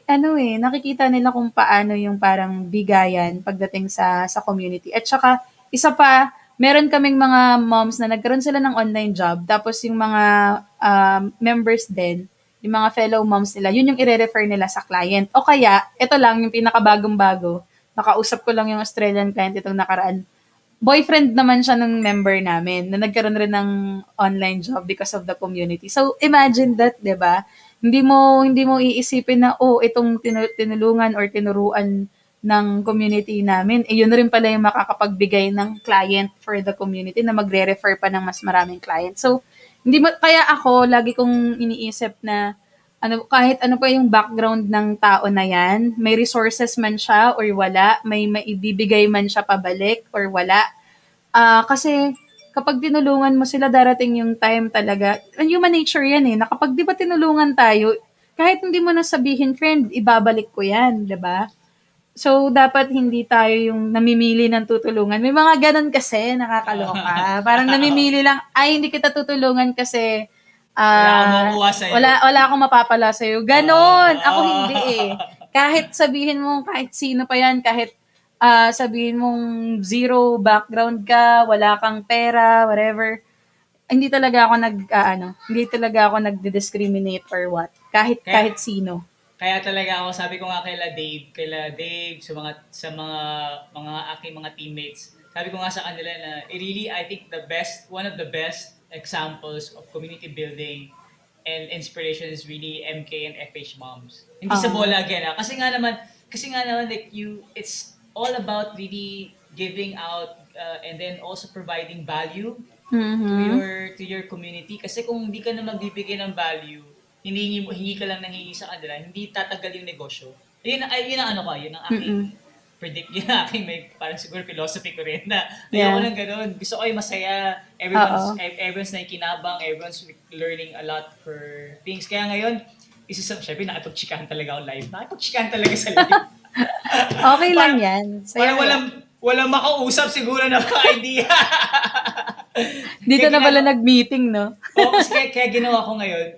ano eh, nakikita nila kung paano yung parang bigayan pagdating sa sa community. At saka, isa pa, meron kaming mga moms na nagkaroon sila ng online job, tapos yung mga um, members din, yung mga fellow moms nila, yun yung i-refer nila sa client. O kaya, ito lang, yung pinakabagong-bago, nakausap ko lang yung Australian client itong nakaraan, boyfriend naman siya ng member namin na nagkaroon rin ng online job because of the community. So imagine that, 'di ba? Hindi mo hindi mo iisipin na oh, itong tinu- tinulungan or tinuruan ng community namin, eh yun rin pala yung makakapagbigay ng client for the community na magre-refer pa ng mas maraming client. So Hindi mo, kaya ako, lagi kong iniisip na, ano, kahit ano pa yung background ng tao na yan, may resources man siya or wala, may maibibigay man siya pabalik or wala. Ah, kasi kapag tinulungan mo sila, darating yung time talaga. And human nature yan eh, na kapag di ba tinulungan tayo, kahit hindi mo na sabihin, friend, ibabalik ko yan, di ba? So, dapat hindi tayo yung namimili ng tutulungan. May mga ganun kasi, nakakaloka. Parang namimili lang, ay, hindi kita tutulungan kasi
Wala akong
ah, wala, wala akong mapapala sa'yo. Ganon!
Ah.
Ako hindi eh. Kahit sabihin mo, kahit sino pa yan, kahit ah, sabihin mong zero background ka, wala kang pera, whatever, hindi talaga ako nag, ah, ano, hindi talaga ako nagdi-discriminate or what. Kahit,
Kaya-
kahit sino.
Kaya talaga ako, sabi ko nga kaila Dave, kaila Dave, sa mga sa mga mga aking mga teammates, sabi ko nga sa kanila na eh, really I think the best one of the best examples of community building and inspiration is really MK and FH moms. Hindi sa
Ah.
bola again, ah. kasi nga naman kasi nga naman like you it's all about really giving out uh, and then also providing value to
Mhm.
your to your community kasi kung hindi ka na magbibigay ng value hindi hingi ka lang nang hingi sa kanila hindi tatagal yung negosyo yun ay yun ang ano ko yun ang aking
Mm-mm.
Predict yun aking may parang siguro philosophy ko rin na
Yeah.
ayoko ng ganun gusto ko yung masaya everyone's
Oo.
ev- everyone's nakikinabang everyone's learning a lot for things kaya ngayon isa sa syempre nakipagchikahan talaga ako live nakipagchikahan talaga sa live
Okay lang
Parang-
yan. Saya
Parang walang, walang makausap siguro na idea.
Dito
Kaya
na pala nag-meeting, no?
Oo, kasi kaya, kaya ginawa ko ngayon,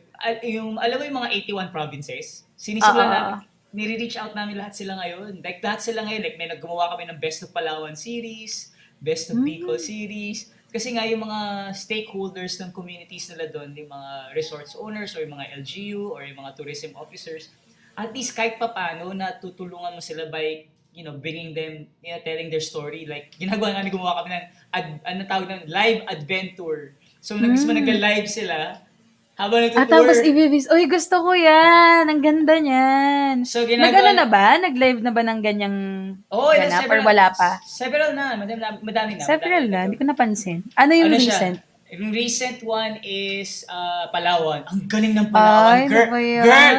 yung, alam mo yung mga 81 provinces? Sinisimulan
Oo.
Nire-reach out namin lahat sila ngayon. Like, lahat sila ngayon, like, may naggumawa kami ng Best of Palawan series, Best of Bicol series. Kasi nga yung mga stakeholders ng communities nila doon, yung mga resorts owners or yung mga LGU or yung mga tourism officers, at least kahit pa paano, natutulungan mo sila by you know, bringing them, you know, telling their story. Like, ginagawa namin, gumawa kami ng, ad, ano tawag ng, live adventure. So, nag, mm. nag-live sila, habang
Ah,
nagtutour.
tapos ibibis. Uy, gusto ko yan. Ang ganda niyan.
So, ginagawa-
Nag-ano na ba? Nag-live na ba ng ganyang
yun,
ganap? Or wala pa?
Several na, madami. Madami na
Several
madami
na. Hindi ko napansin. Ano yung
Ano
recent?
siya? Yung recent one is uh, Palawan. Ang galing ng Palawan.
Ay,
girl, girl,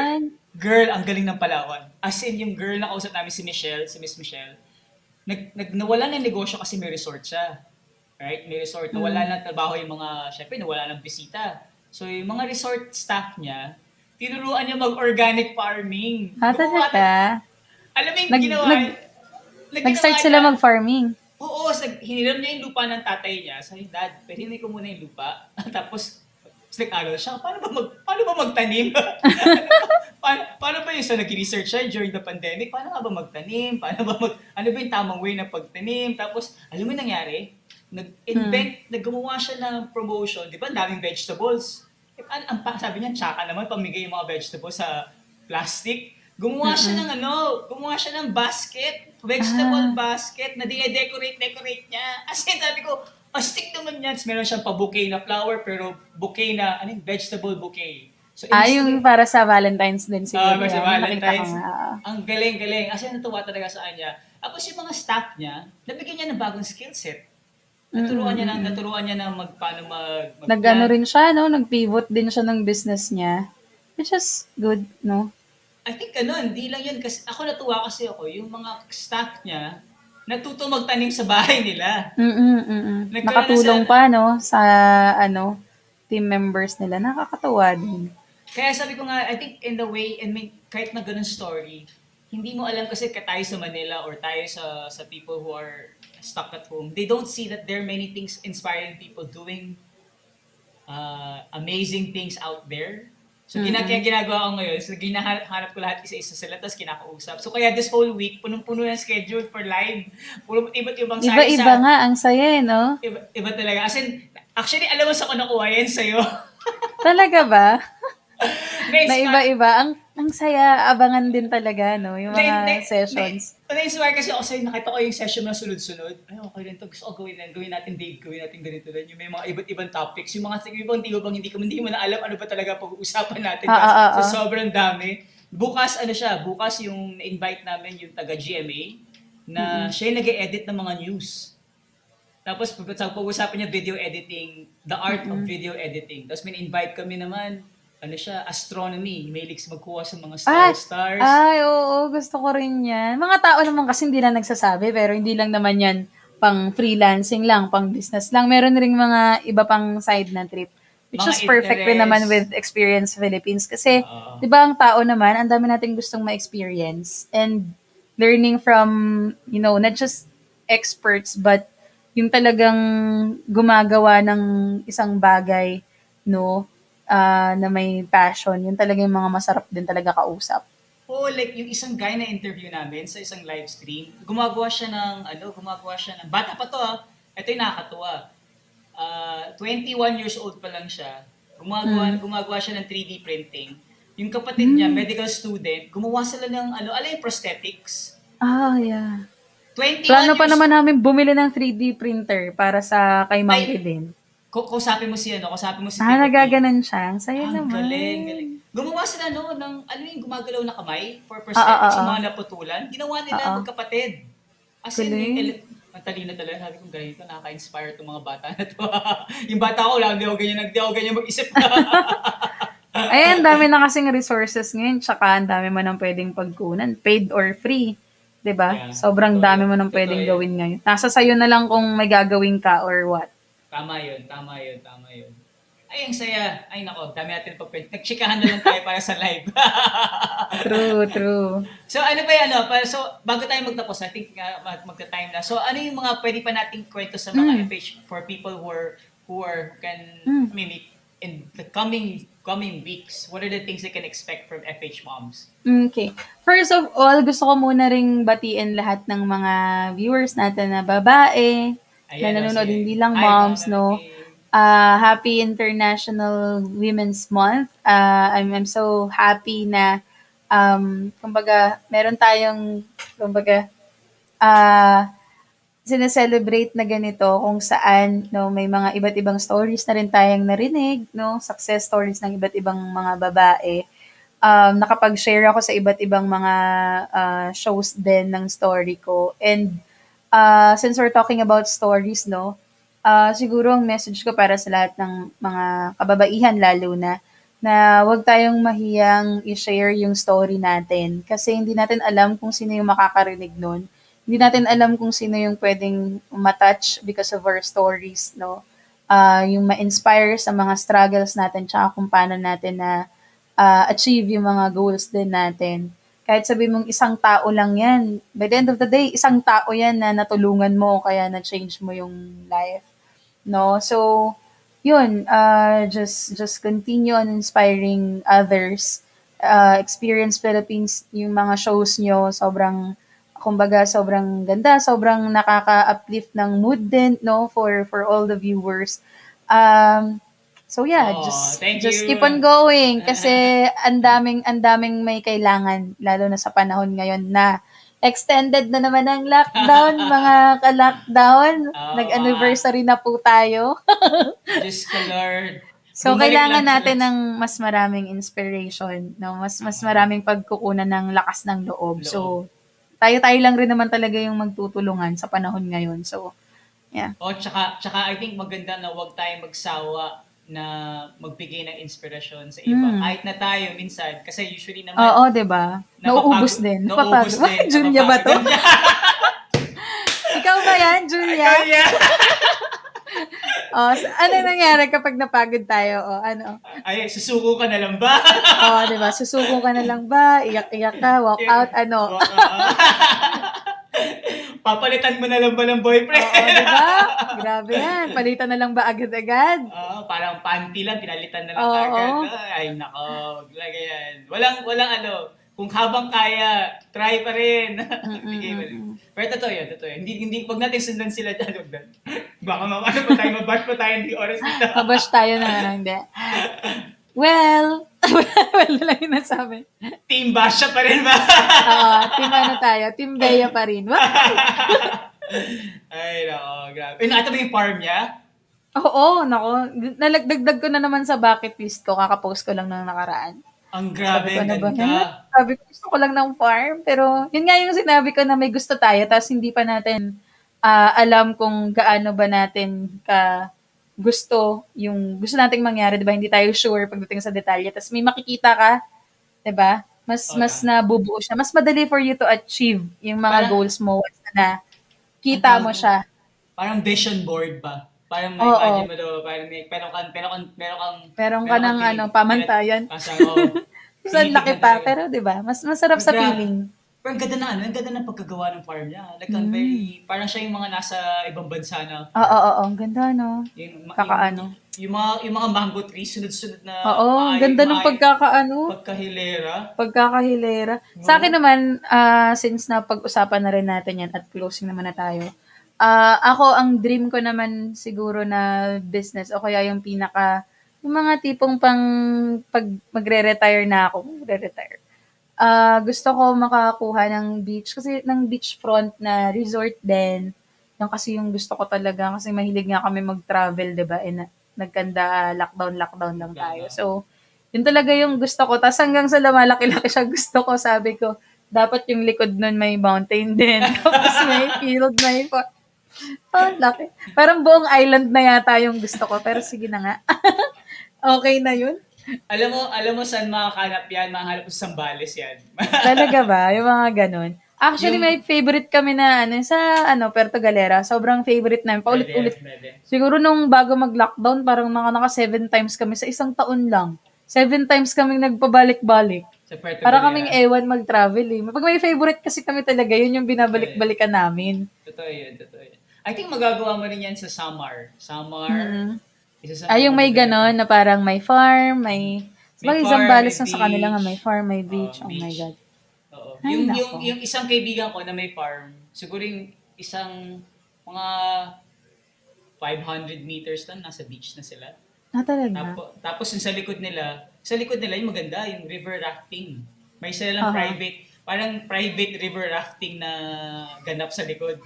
girl, ang galing ng Palawan. As in, yung girl na kausap namin si Michelle, si Miss Michelle, nag, nag, nawala ng negosyo kasi may resort siya. Right? May resort.
Mm.
Nawala ng trabaho yung mga, syempre, nawala ng bisita. So, yung mga resort staff niya, tinuruan niya mag-organic farming.
Ah,
Gumawa
talaga?
Alam mo yung
Nag-
ginawa?
nag-
nag-
Nag-start sila
niya-
mag-farming.
Oo, sag, hiniram niya yung lupa ng tatay niya. Sabi, Dad, pwede ko muna yung lupa. Tapos, nag-ano siya, paano ba, mag, paano ba magtanim? paano, paano ba yung sa nag-research siya during the pandemic? Paano nga ba magtanim? Paano ba mag, ano ba yung tamang way na pagtanim? Tapos, alam mo yung nangyari? Nag-invent, naggumawa siya ng promotion. Di ba, ang daming vegetables. Eh, Ang, ang, sabi niya, tsaka naman, pamigay yung mga vegetables sa plastic. Gumawa siya ng ano, gumawa siya ng basket, vegetable basket na dine-decorate-decorate niya. As in, sabi ko, astig naman yan. Meron siyang pa-bouquet na flower, pero bouquet na, ano vegetable bouquet. So,
Ah, yung para sa Valentine's din siguro.
Ah, para sa Valentine's. Ang galing-galing. Kasi natuwa talaga sa kanya. Tapos yung mga staff niya, nabigyan niya ng bagong skill set. Naturuan niya ng naturuan niya ng mag paano mag, mag
Nag-ano rin siya, no? Nag-pivot din siya ng business niya. Which is good, no?
I think ano, hindi lang yun kasi ako natuwa kasi ako yung mga staff niya natuto magtanim sa bahay nila. Nagkaroon
Nakatulong
na sa-
pa, no? Sa, ano, team members nila. Nakakatawa din.
Kaya sabi ko nga, I think in the way, and may, kahit na ganun story, hindi mo alam kasi ka tayo sa Manila or tayo sa sa people who are stuck at home, they don't see that there are many things inspiring people doing uh, amazing things out there. So, gina- kaya ginagawa ko ngayon, so ginahanap ko lahat isa-isa sila, tapos kinakausap. So, kaya this whole week, punong-puno ng schedule for live. Puro iba't ibang
Iba-iba
sa-
nga, ang saya, eh, no?
Iba, iba talaga. As in, actually, alam mo sa ko nakuha yan sa'yo.
Talaga ba?
Guys,
na iba-iba. Ang, ang saya, abangan din talaga, no? Yung mga
Na- na-
sessions.
Na, na-inspire kasi ako sa'yo, nakita ko yung session na sunod-sunod. Ay, okay rin to. Gusto ko gawin, na- gawin natin date, gawin natin ganito din. Yung may mga iba't ibang topics. Yung mga ibang ko bang hindi ko hindi mo na alam ano ba talaga pag-uusapan natin.
Ah, ah, ah,
so,
ah.
sobrang dami. Bukas, ano siya, bukas yung invite namin yung taga GMA na siya yung nag-edit ng mga news. Tapos pag pag-usapan niya video editing, the art of
Mm.
video editing. Tapos may invite kami naman, ano siya, astronomy. May leaks magkuha sa mga star stars.
Ay, oo, gusto ko rin yan. Mga tao naman kasi hindi lang nagsasabi, pero hindi lang naman yan pang freelancing lang, pang business lang. Meron ring mga iba pang side na trip. Which
Mga
is perfect rin
interest.
naman with Experience Philippines. Kasi,
Oo.
di ba ang tao naman, ang dami nating gustong ma-experience. And learning from, you know, not just experts, but yung talagang gumagawa ng isang bagay, no, ah, na may passion. Yun talaga yung mga masarap din talaga kausap.
Oo, like yung isang guy na interview namin sa isang live stream, gumagawa siya ng, ano, gumagawa siya ng, bata pa to ah, ito yung nakakatuwa. Ah, 21 years old pa lang siya, gumagawa, gumagawa siya ng 3D printing. Yung kapatid niya, medical student, gumawa sila ng, ano, alam yung prosthetics?
Ah, yeah.
21
Plano pa
years
naman namin bumili ng 3D printer para sa kay Eden.
Ku- Kusapin mo si ano, kusapin mo si
Ah,
Timothy.
nagaganan siya. Ang saya
Ang
naman.
galing, galing. Gumawa sila no, ng, ano yung gumagalaw na kamay for
Ah, ah, ah, ah.
mga naputulan. Ginawa nila
ah.
magkapatid. As in,
Galing.
ele- ang talino talaga. Sabi ko, galing ito, nakaka-inspire itong mga bata na to. yung bata ko lang, di ako ganyan, di ako ganyan mag-isip na.
Ay, ang dami na kasing resources ngayon. Tsaka ang dami mo nang pwedeng pagkunan. Paid or free. 'Di ba?
Yeah,
Sobrang
totoo
dami mo nang
Totoo
pwedeng gawin ngayon. Nasa sayo na lang kung may gagawin ka or what.
Tama yun, tama yun, tama yun. Ay, ang saya. Ay, nako, dami natin pa pwede. Nagchikahan na lang tayo para sa live.
True, true.
So ano ba yan, ano? So bago tayo magtapos, I think uh, mag- magka-time na. So ano yung mga pwede pa nating kwento sa mga
Mm.
FH for people who are who are can
Mm.
I mean in the coming coming weeks, what are the things they can expect from FH moms?
Okay. First of all, gusto ko muna ring batiin lahat ng mga viewers natin na babae, na
oh,
nanonood,
sige.
hindi lang moms, no? uh, happy International Women's Month. Uh, I'm, I'm so happy na, um, kumbaga, meron tayong, kumbaga, uh, sineselebrate na ganito kung saan no may mga iba't ibang stories na rin tayong narinig no success stories ng iba't ibang mga babae um, nakapag-share ako sa iba't ibang mga uh, shows din ng story ko and uh, since we're talking about stories no Ah, siguro ang message ko para sa lahat ng mga kababaihan lalo na, na huwag tayong mahiyang i-share yung story natin. Kasi hindi natin alam kung sino yung makakarinig nun. Hindi natin alam kung sino yung pwedeng matouch because of our stories, no? Ah, yung ma-inspire sa mga struggles natin tsaka kung paano natin na ah, achieve yung mga goals din natin. Kahit sabi mong isang tao lang yan, by the end of the day, isang tao yan na natulungan mo kaya na-change mo yung life no? So yun uh just just continue on inspiring others. Uh experience Philippines yung mga shows nyo sobrang kumbaga sobrang ganda sobrang nakaka-uplift ng mood din no? For for all the viewers. Um so yeah
Aw,
just just
you.
keep on going kasi ang daming ang daming may kailangan lalo na sa panahon ngayon na extended na naman ang lockdown, mga ka-lockdown.
Oo.
Nag-anniversary na po tayo.
Diyos ko Lord.
So,
Bumalik
kailangan natin ng mas maraming inspiration, no? Mas mas maraming pagkukunan ng lakas ng loob. So, tayo-tayo lang rin naman talaga yung magtutulungan sa panahon ngayon. So, yeah.
Oh, tsaka, tsaka I think maganda na huwag tayong magsawa na magbigay ng inspirasyon sa iba.
Mm.
Kahit na tayo minsan. Kasi usually naman,
Oo, 'di ba? Nauubos din.
Nauubos
Napapagod.
din.
Julia ba to? Ikaw ba yan, Julia?
Julia!
Oh, so, ano nangyari kapag napagod tayo? Oh, ano?
Ay, susuko ka na lang ba?
Oh, 'di ba? Susuko ka na lang ba? Iyak-iyak ka, walk out, ano?
Oo. Papalitan mo na lang ba ng boyfriend?
Oo, 'di ba? Grabe yan. Palitan na lang ba agad-agad?
Oo, parang panty lang, pinalitan na lang
Oo.
agad. Ay, nako, wag yan. Walang, walang ano, kung habang kaya, try pa rin. Bigay rin. Pero totoo yun, totoo yun. Hindi, hindi, wag natin sundan sila dyan. Na. Baka ma- ano pa tayo, mabash pa tayo, hindi oras dito.
Mabash tayo na ano, hindi. Well, well na lang yung nasabi.
Team bash siya pa rin ba?
Oo, team ano tayo? Team Bea pa rin.
Ay, nako, grabe. Eh, nakita mo yung farm niya?
Oo, nako. Nalagdagdag ko na naman sa bucket list ko. Kakapost ko lang ng nakaraan.
Ang grabe,
Sabi ko ba,
ganda.
"Ha? Sabi ko, gusto ko lang ng farm. Pero, yun nga yung sinabi ko na may gusto tayo, tapos hindi pa natin ah, alam kung gaano ba natin ka gusto yung gusto nating mangyari, 'di ba? Hindi tayo sure pagdating sa detalye. Tapos may makikita ka, 'di ba? Mas
Oo,
mas
tama.
nabubuo siya. Mas madali for you to achieve yung mga
Parang-
goals mo na kita mo siya.
Parang vision board ba? Parang may
Oo.
imagine mo daw, parang may, meron kang, meron kang, meron kang,
Meron ka ng ano, pamantayan.
Pasang, oh.
So, ang laki pa, pero 'di ba? Mas masarap sa feeling.
Pero ang ganda na, ano, ang ganda ng pagkagawa ng farm niya. Like, ang
Mm.
very, parang siya yung mga nasa ibang bansa na,
Oo, oo, oo. Ang ganda, no?
yung,
Kakaano.
Yung, yung, mga, yung mga mango trees, sunod-sunod na,
Oo, ang
maayos-
ganda ng pagkakaano.
Pagkahilera.
Pagkakahilera. Sa akin naman, ah, since na pag-usapan na rin natin yan at closing naman na tayo, ah, ako, ang dream ko naman siguro na business o kaya yung pinaka, yung mga tipong pang pag magre-retire na ako, magre-retire. Ah, gusto ko makakuha ng beach kasi ng beachfront na resort din. Yung kasi yung gusto ko talaga kasi mahilig nga kami mag-travel, 'di ba? And na- nagkanda lockdown lockdown lang tayo. So, yun talaga yung gusto ko. Tapos hanggang sa lumalaki-laki siya, gusto ko, sabi ko, dapat yung likod nun may mountain din. Tapos may field, may pa. Oh, laki. Parang buong island na yata yung gusto ko. Pero sige na nga. okay na yun.
Alam mo, alam mo saan makakanap yan? Makahanap sa Sambales yan.
Talaga ba? Yung mga ganun. Actually,
Yung-
may favorite kami na ano, sa ano, Puerto Galera. Sobrang favorite namin. Paulit-ulit. Siguro nung bago mag-lockdown, parang mga naka seven times kami sa isang taon lang. Seven times kaming nagpabalik-balik.
Sa Puerto
Para
Galera.
kaming ewan mag-travel eh. Pag may favorite kasi kami talaga, yun yung binabalik-balikan namin.
Totoo yun, totoo yun. I think magagawa mo rin yan sa Samar. Samar.
Mhm.
Isa sa
Ay, yung may ganon na parang may farm, may...
May
Sabagay,
farm,
Zambales
may
na sa kanila nga may farm, may beach.
Oo,
oh my
beach.
God.
Oo.
Ay,
yung,
nako.
yung, yung isang kaibigan ko na may farm, siguro yung isang mga 500 meters lang, nasa beach na sila.
Ah, talaga?
Tapos, tapos yung sa likod nila, sa likod nila yung maganda, yung river rafting. May sila lang
Aha.
private, parang private river rafting na ganap sa likod.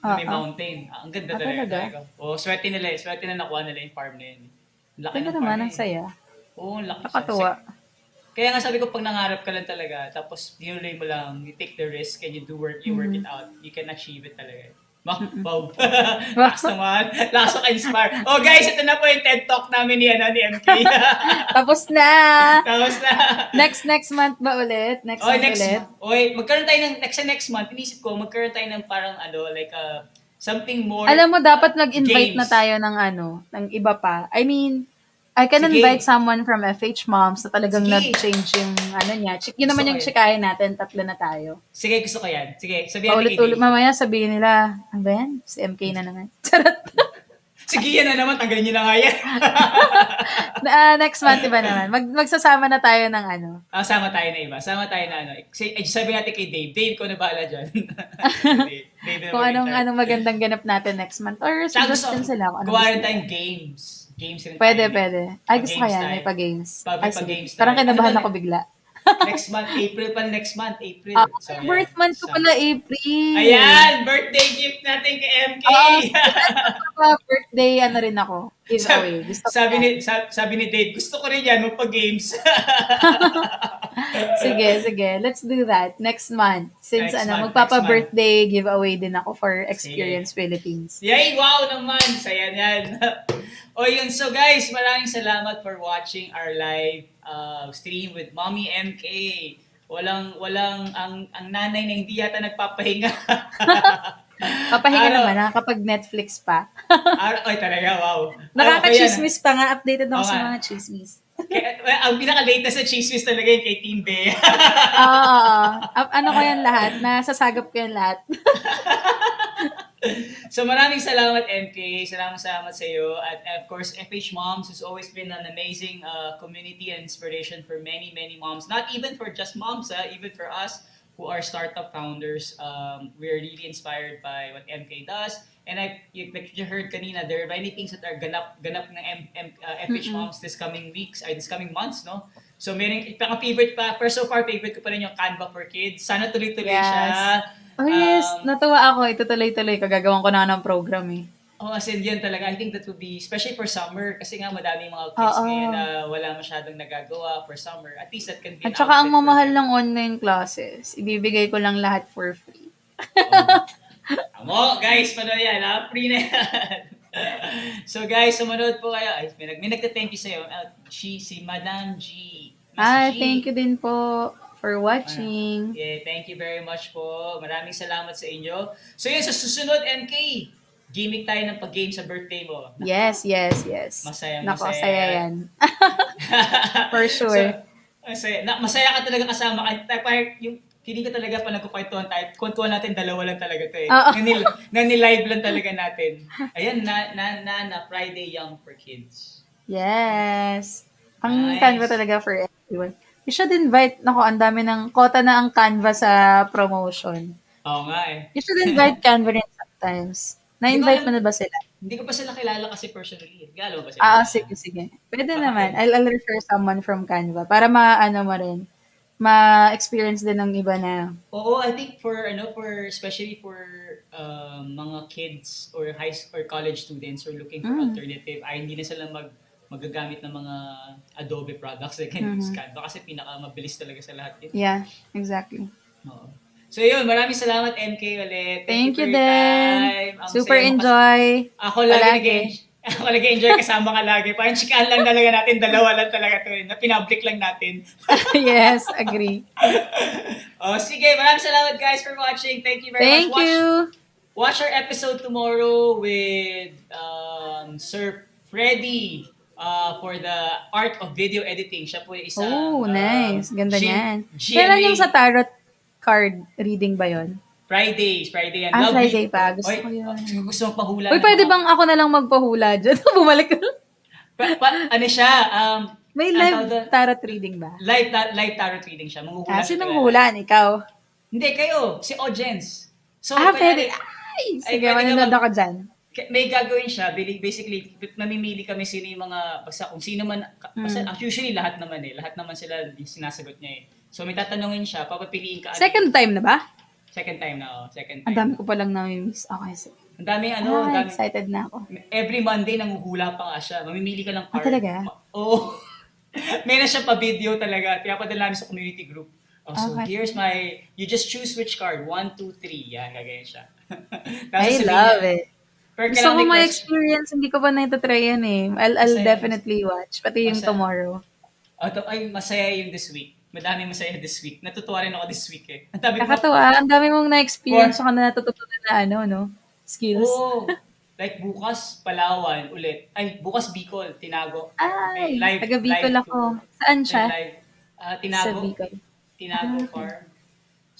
Na may
Aha.
mountain. Ah, ang ganda
Ah,
talaga.
talaga?
talaga. Oo, swerte nila eh. Swerte na nakuha nila yung farm na yun. Ang Laki
Ganda
ng
naman, ang
yun.
saya.
Oo, ang laki. Sa- Kaya nga sabi ko, pag nangarap ka lang talaga, tapos tinuloy mo lang, you take the risk and you do work, you work it
Mm-hmm.
out, you can achieve it talaga. Wow. Lakas naman. Lakas ako inspire. Oh guys, ito na po yung TED Talk namin ni, ano, ni MK.
Tapos na!
Tapos na.
next next month ba ulit? Next
Oy,
month
next
ulit?
Oy, magkaroon tayo ng, next next month, inisip ko, magkaroon tayo ng parang, ano, like, uh, something more.
Alam mo, dapat mag-invite
games.
na tayo ng ano, ng iba pa. I mean, I can
Sige.
invite someone from FH Moms na talagang
Sige.
nag-change yung ano niya. Chik, yun naman
Gusto
yung
ko yan.
chikahin natin, tatlo na tayo.
Sige, gusto ko yan. Sige, sabihan natin kay
Paulit-ulit, mamaya sabihin nila, ano ba yan? Si MK na naman. Charot.
Sige, yan na naman. Tanggalin nyo na nga yan.
Ah, next month, iba naman. Mag, magsasama na tayo ng ano.
Ah, sama tayo na iba. Sama tayo na ano. Say, eh, sabi natin kay Dave. Dave, ko na bahala dyan. Dave, Dave na
Kung anong, anong magandang ganap natin next month. Or
Tsaka gusto,
suggestion sila. Kung gusto nila.
tayong games. Games rin
Pwede,
tayo.
pwede. Ay, gusto ko yan. May pa-games.
Pa-
Ay,
pa-games
Parang kinabahan
Ano
ako bigla.
next month, April pa next month. April.
Ah,
So, yan.
birth month ko
So-
pala, April.
Ayan! Birthday gift natin kay MK!
Ah, birthday, ano rin ako. Giveaway.
Sabi
yan.
ni sabi, sabi ni Dave, gusto ko rin yan, magpa-games.
Sige, sige. Let's do that. Next month. Since
Next
ano,
month,
magpapa-birthday giveaway din ako for Experience Philippines.
Yay! Wow naman! Saya yan. o yun, so guys, maraming salamat for watching our live uh, stream with Mommy MK. Walang, walang, ang, ang nanay na hindi yata nagpapahinga.
Papahinga
Araw-
naman ha, kapag Netflix pa.
Araw, ay talaga, wow.
Nakaka-chismis pa nga. Updated ako
Oo
sa mga chismis.
Kaya, ang pinaka-latest na chismis talaga yung kay Team Bea.
Oo. Up- Ano ko yan lahat? Nasasagap ko yan lahat.
so maraming salamat MK, salamat salamat sa iyo at of course FH Moms has always been an amazing uh, community and inspiration for many many moms, not even for just moms, ah, even for us who are startup founders. Um, we're really inspired by what MK does. And I, you, like you heard kanina, there are many things that are ganap ganap ng M, M, uh, FH
Mm-mm.
Moms this coming weeks, ay this coming months, no? So meron, parang favorite pa, pero so far favorite ko pa rin yung Canva for Kids. Sana tuloy-tuloy
Yes.
siya.
Oh yes,
Um,
natuwa ako. Ito tuloy-tuloy. Kagagawan ko na ng program eh.
Oh, as in, yan talaga. I think that would be, especially for summer, kasi nga madaming mga kids
Oo.
ngayon na wala masyadong nagagawa for summer. At least that can be
At saka ang
outlet for
mamahal
them.
ng online classes. Ibibigay ko lang lahat for free.
Amo, guys, panood yan, ha? Free na yan. so guys, sumunod po kayo. Ay, may, nag- may nagka-thank you sa'yo. Uh, she, si Madam G.
Ah, thank you din po for watching.
Yeah, thank you very much po. Maraming salamat sa inyo. So yun, sa susunod, MK, gimmick tayo ng pag-game sa birthday mo.
Yes, yes, yes.
Masaya,
Nako,
masaya
saya
yan.
For sure.
So, masaya, na, masaya ka talaga kasama ka. Ta- Parang yung feeling ko talaga pa nagkukwentuhan tayo. Kwentuhan natin, dalawa lang talaga to eh.
Oo.
Nanil, nanilive lang talaga natin. Ayan, na, na, na, na Friday Young for Kids.
Yes. Ang
Nice.
Canva talaga for everyone. You should invite, nako, ang dami ng, kota na ang Canva sa promotion.
Oo nga eh.
You should invite Canva rin sometimes. Na-invite mo na ba sila?
Hindi ko pa sila kilala kasi personally. Mo ba sila?
Ah, sige, sige. Pwede naman. I'll, I'll refer someone from Canva para ma-ano mo rin. Ma-experience din ng iba na.
Oo, I think for ano for especially for um, mga kids or high or college students who are looking for
Mm.
alternative, ay hindi na sila mag magagamit ng mga Adobe products like
Mhm.
mm Canva kasi pinaka mabilis talaga sa lahat yun.
Yeah, exactly.
Oo. So yun, maraming salamat MK ulit.
Thank you
for your
din. Super
kas-
enjoy.
Ako lagi
Palagi.
nag ako lagi enjoy kasama ka lagi. Parang chikahan lang talaga natin, dalawa lang talaga to. eh, Na pinablik lang natin.
yes, agree.
oh, sige, maraming salamat guys for watching. Thank you very
Thank
much. Watch,
you.
Watch our episode tomorrow with um, Sir Freddy uh, for the art of video editing. Siya po yung isang...
Oh,
uh,
nice. Ganda
G-
niyan. Kailan yung sa tarot card reading ba yon?
Fridays, Friday yan.
Ah,
Love
Friday
week.
pa. Gusto
Oy,
ko yun.
gusto mo pahula.
Uy, pwede bang ako na lang magpahula dyan? Bumalik ka.
Pa, pa, ano siya? Um,
May live
doon?
tarot reading ba?
live, ta- live tarot reading siya. Manghuhula
Ah,
siya
hulaan? Ikaw?
Hindi, kayo. Si audience. So,
ah,
kaya-
pwede. Ay, sige,
pwede
manunod
naman-
ako dyan.
May gagawin siya, basically, mamimili kami sino yung mga, basta kung sino man, basta,
Hmm.
usually lahat naman eh, lahat naman sila sinasagot niya eh. So may tatanungin siya, papapiliin ka. ano-
Second time na ba?
Second time na, oh, second
Ang
time.
dami ko palang nami-miss. Okay, sige.
Ang daming ano, ang
Ah,
daming,
excited na ako.
every Monday nanguhula pa nga siya. Mamimili ka ng
Ah,
card.
talaga?
Oo. may na siya pa video talaga. Pinapadala namin sa community group. Oh, so
Okay.
here's my, you just choose which card. One, two, three. Yan, gagayan siya.
I love
niya,
it.
Pero
Gusto ko
may
experience. Hindi ko pa na-try yan eh. I'll, I'll
Masaya.
definitely watch. Pati yung
Masaya.
tomorrow.
Oh, to, ay, masaya yung this week. Madami masaya this week. Natutuwa rin ako this week eh. Ang dami ko.
Nakatawa. Ang dami mong na-experience. Saka na natututunan na ano, no? Skills.
Oo. like bukas, Palawan ulit. Ay, bukas Bicol, Tinago.
Ay,
live-
taga Bicol
live
ako.
tour.
Saan siya?
live.
Sa
Tinago.
Bicol.
Tinago
Ah.
Farm.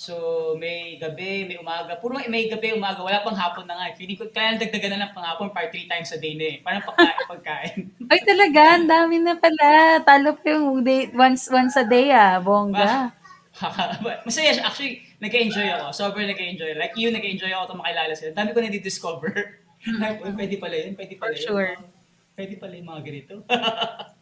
So, may gabi, may umaga. Puro may gabi, umaga. Wala pang hapon na nga. eh. Feeling ko, kaya dagdagan na lang pang hapon, par three times a day na eh. Parang pagkain, pagkain.
Ay, talaga. Ang dami na pala. Talo ko yung day, once, once a day ah. Bongga.
Masaya siya. Actually, nag-enjoy ako. Sobrang nag-enjoy. Like you, nag-enjoy ako ito makilala sila. Dami ko na-discover. like, uy, pwede pala yun, pwede pala
For
yun.
sure.
Pwede pala yung mga ganito.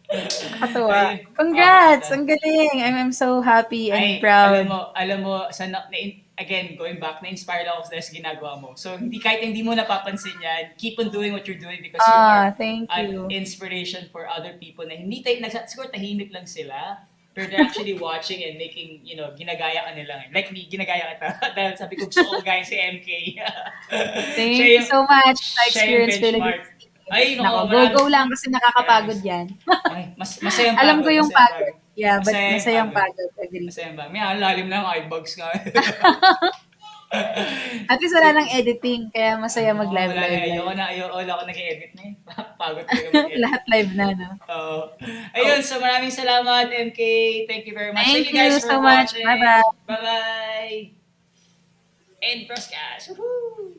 Ayun.
Congrats! Ang galing. I'm, I'm so happy and
Ay,
proud.
alam mo, alam mo, sa na, na- again, going back, na-inspired ako sa ginagawa mo. So, hindi kahit hindi mo napapansin yan, keep on doing what you're doing because you
Ah,
are
thank you.
an inspiration for other people na hindi tayo, nagsa- siguro tahimik lang sila, pero they're actually watching and making, you know, ginagaya ka nila. Like me, ginagaya kita. Dahil sabi ko, gusto ko gaya si MK.
Thank you so much sa experience. Philippines.
Ay,
Nako,
nako,
go, go lang kasi nakakapagod yan.
Ay, mas, masayang
Alam ko
pagod,
yung
masayang
pagod. Yeah, but
Masaya yung
masayang
pagod.
pagod. Agree.
Masayang ba? May ang lalim ng eyebags nga.
At least wala nang editing, kaya masaya mag-live
Oo, wala na.
live.
Ayoko na, ayoko, wala ako nag-edit na eh. Pagod mag-edit.
Lahat live na, no?
Oo. Ayun, so maraming salamat, MK. Thank you very much.
Thank
you guys
you
for
so much.
watching.
Bye-bye.
Bye-bye. End broadcast. Woohoo!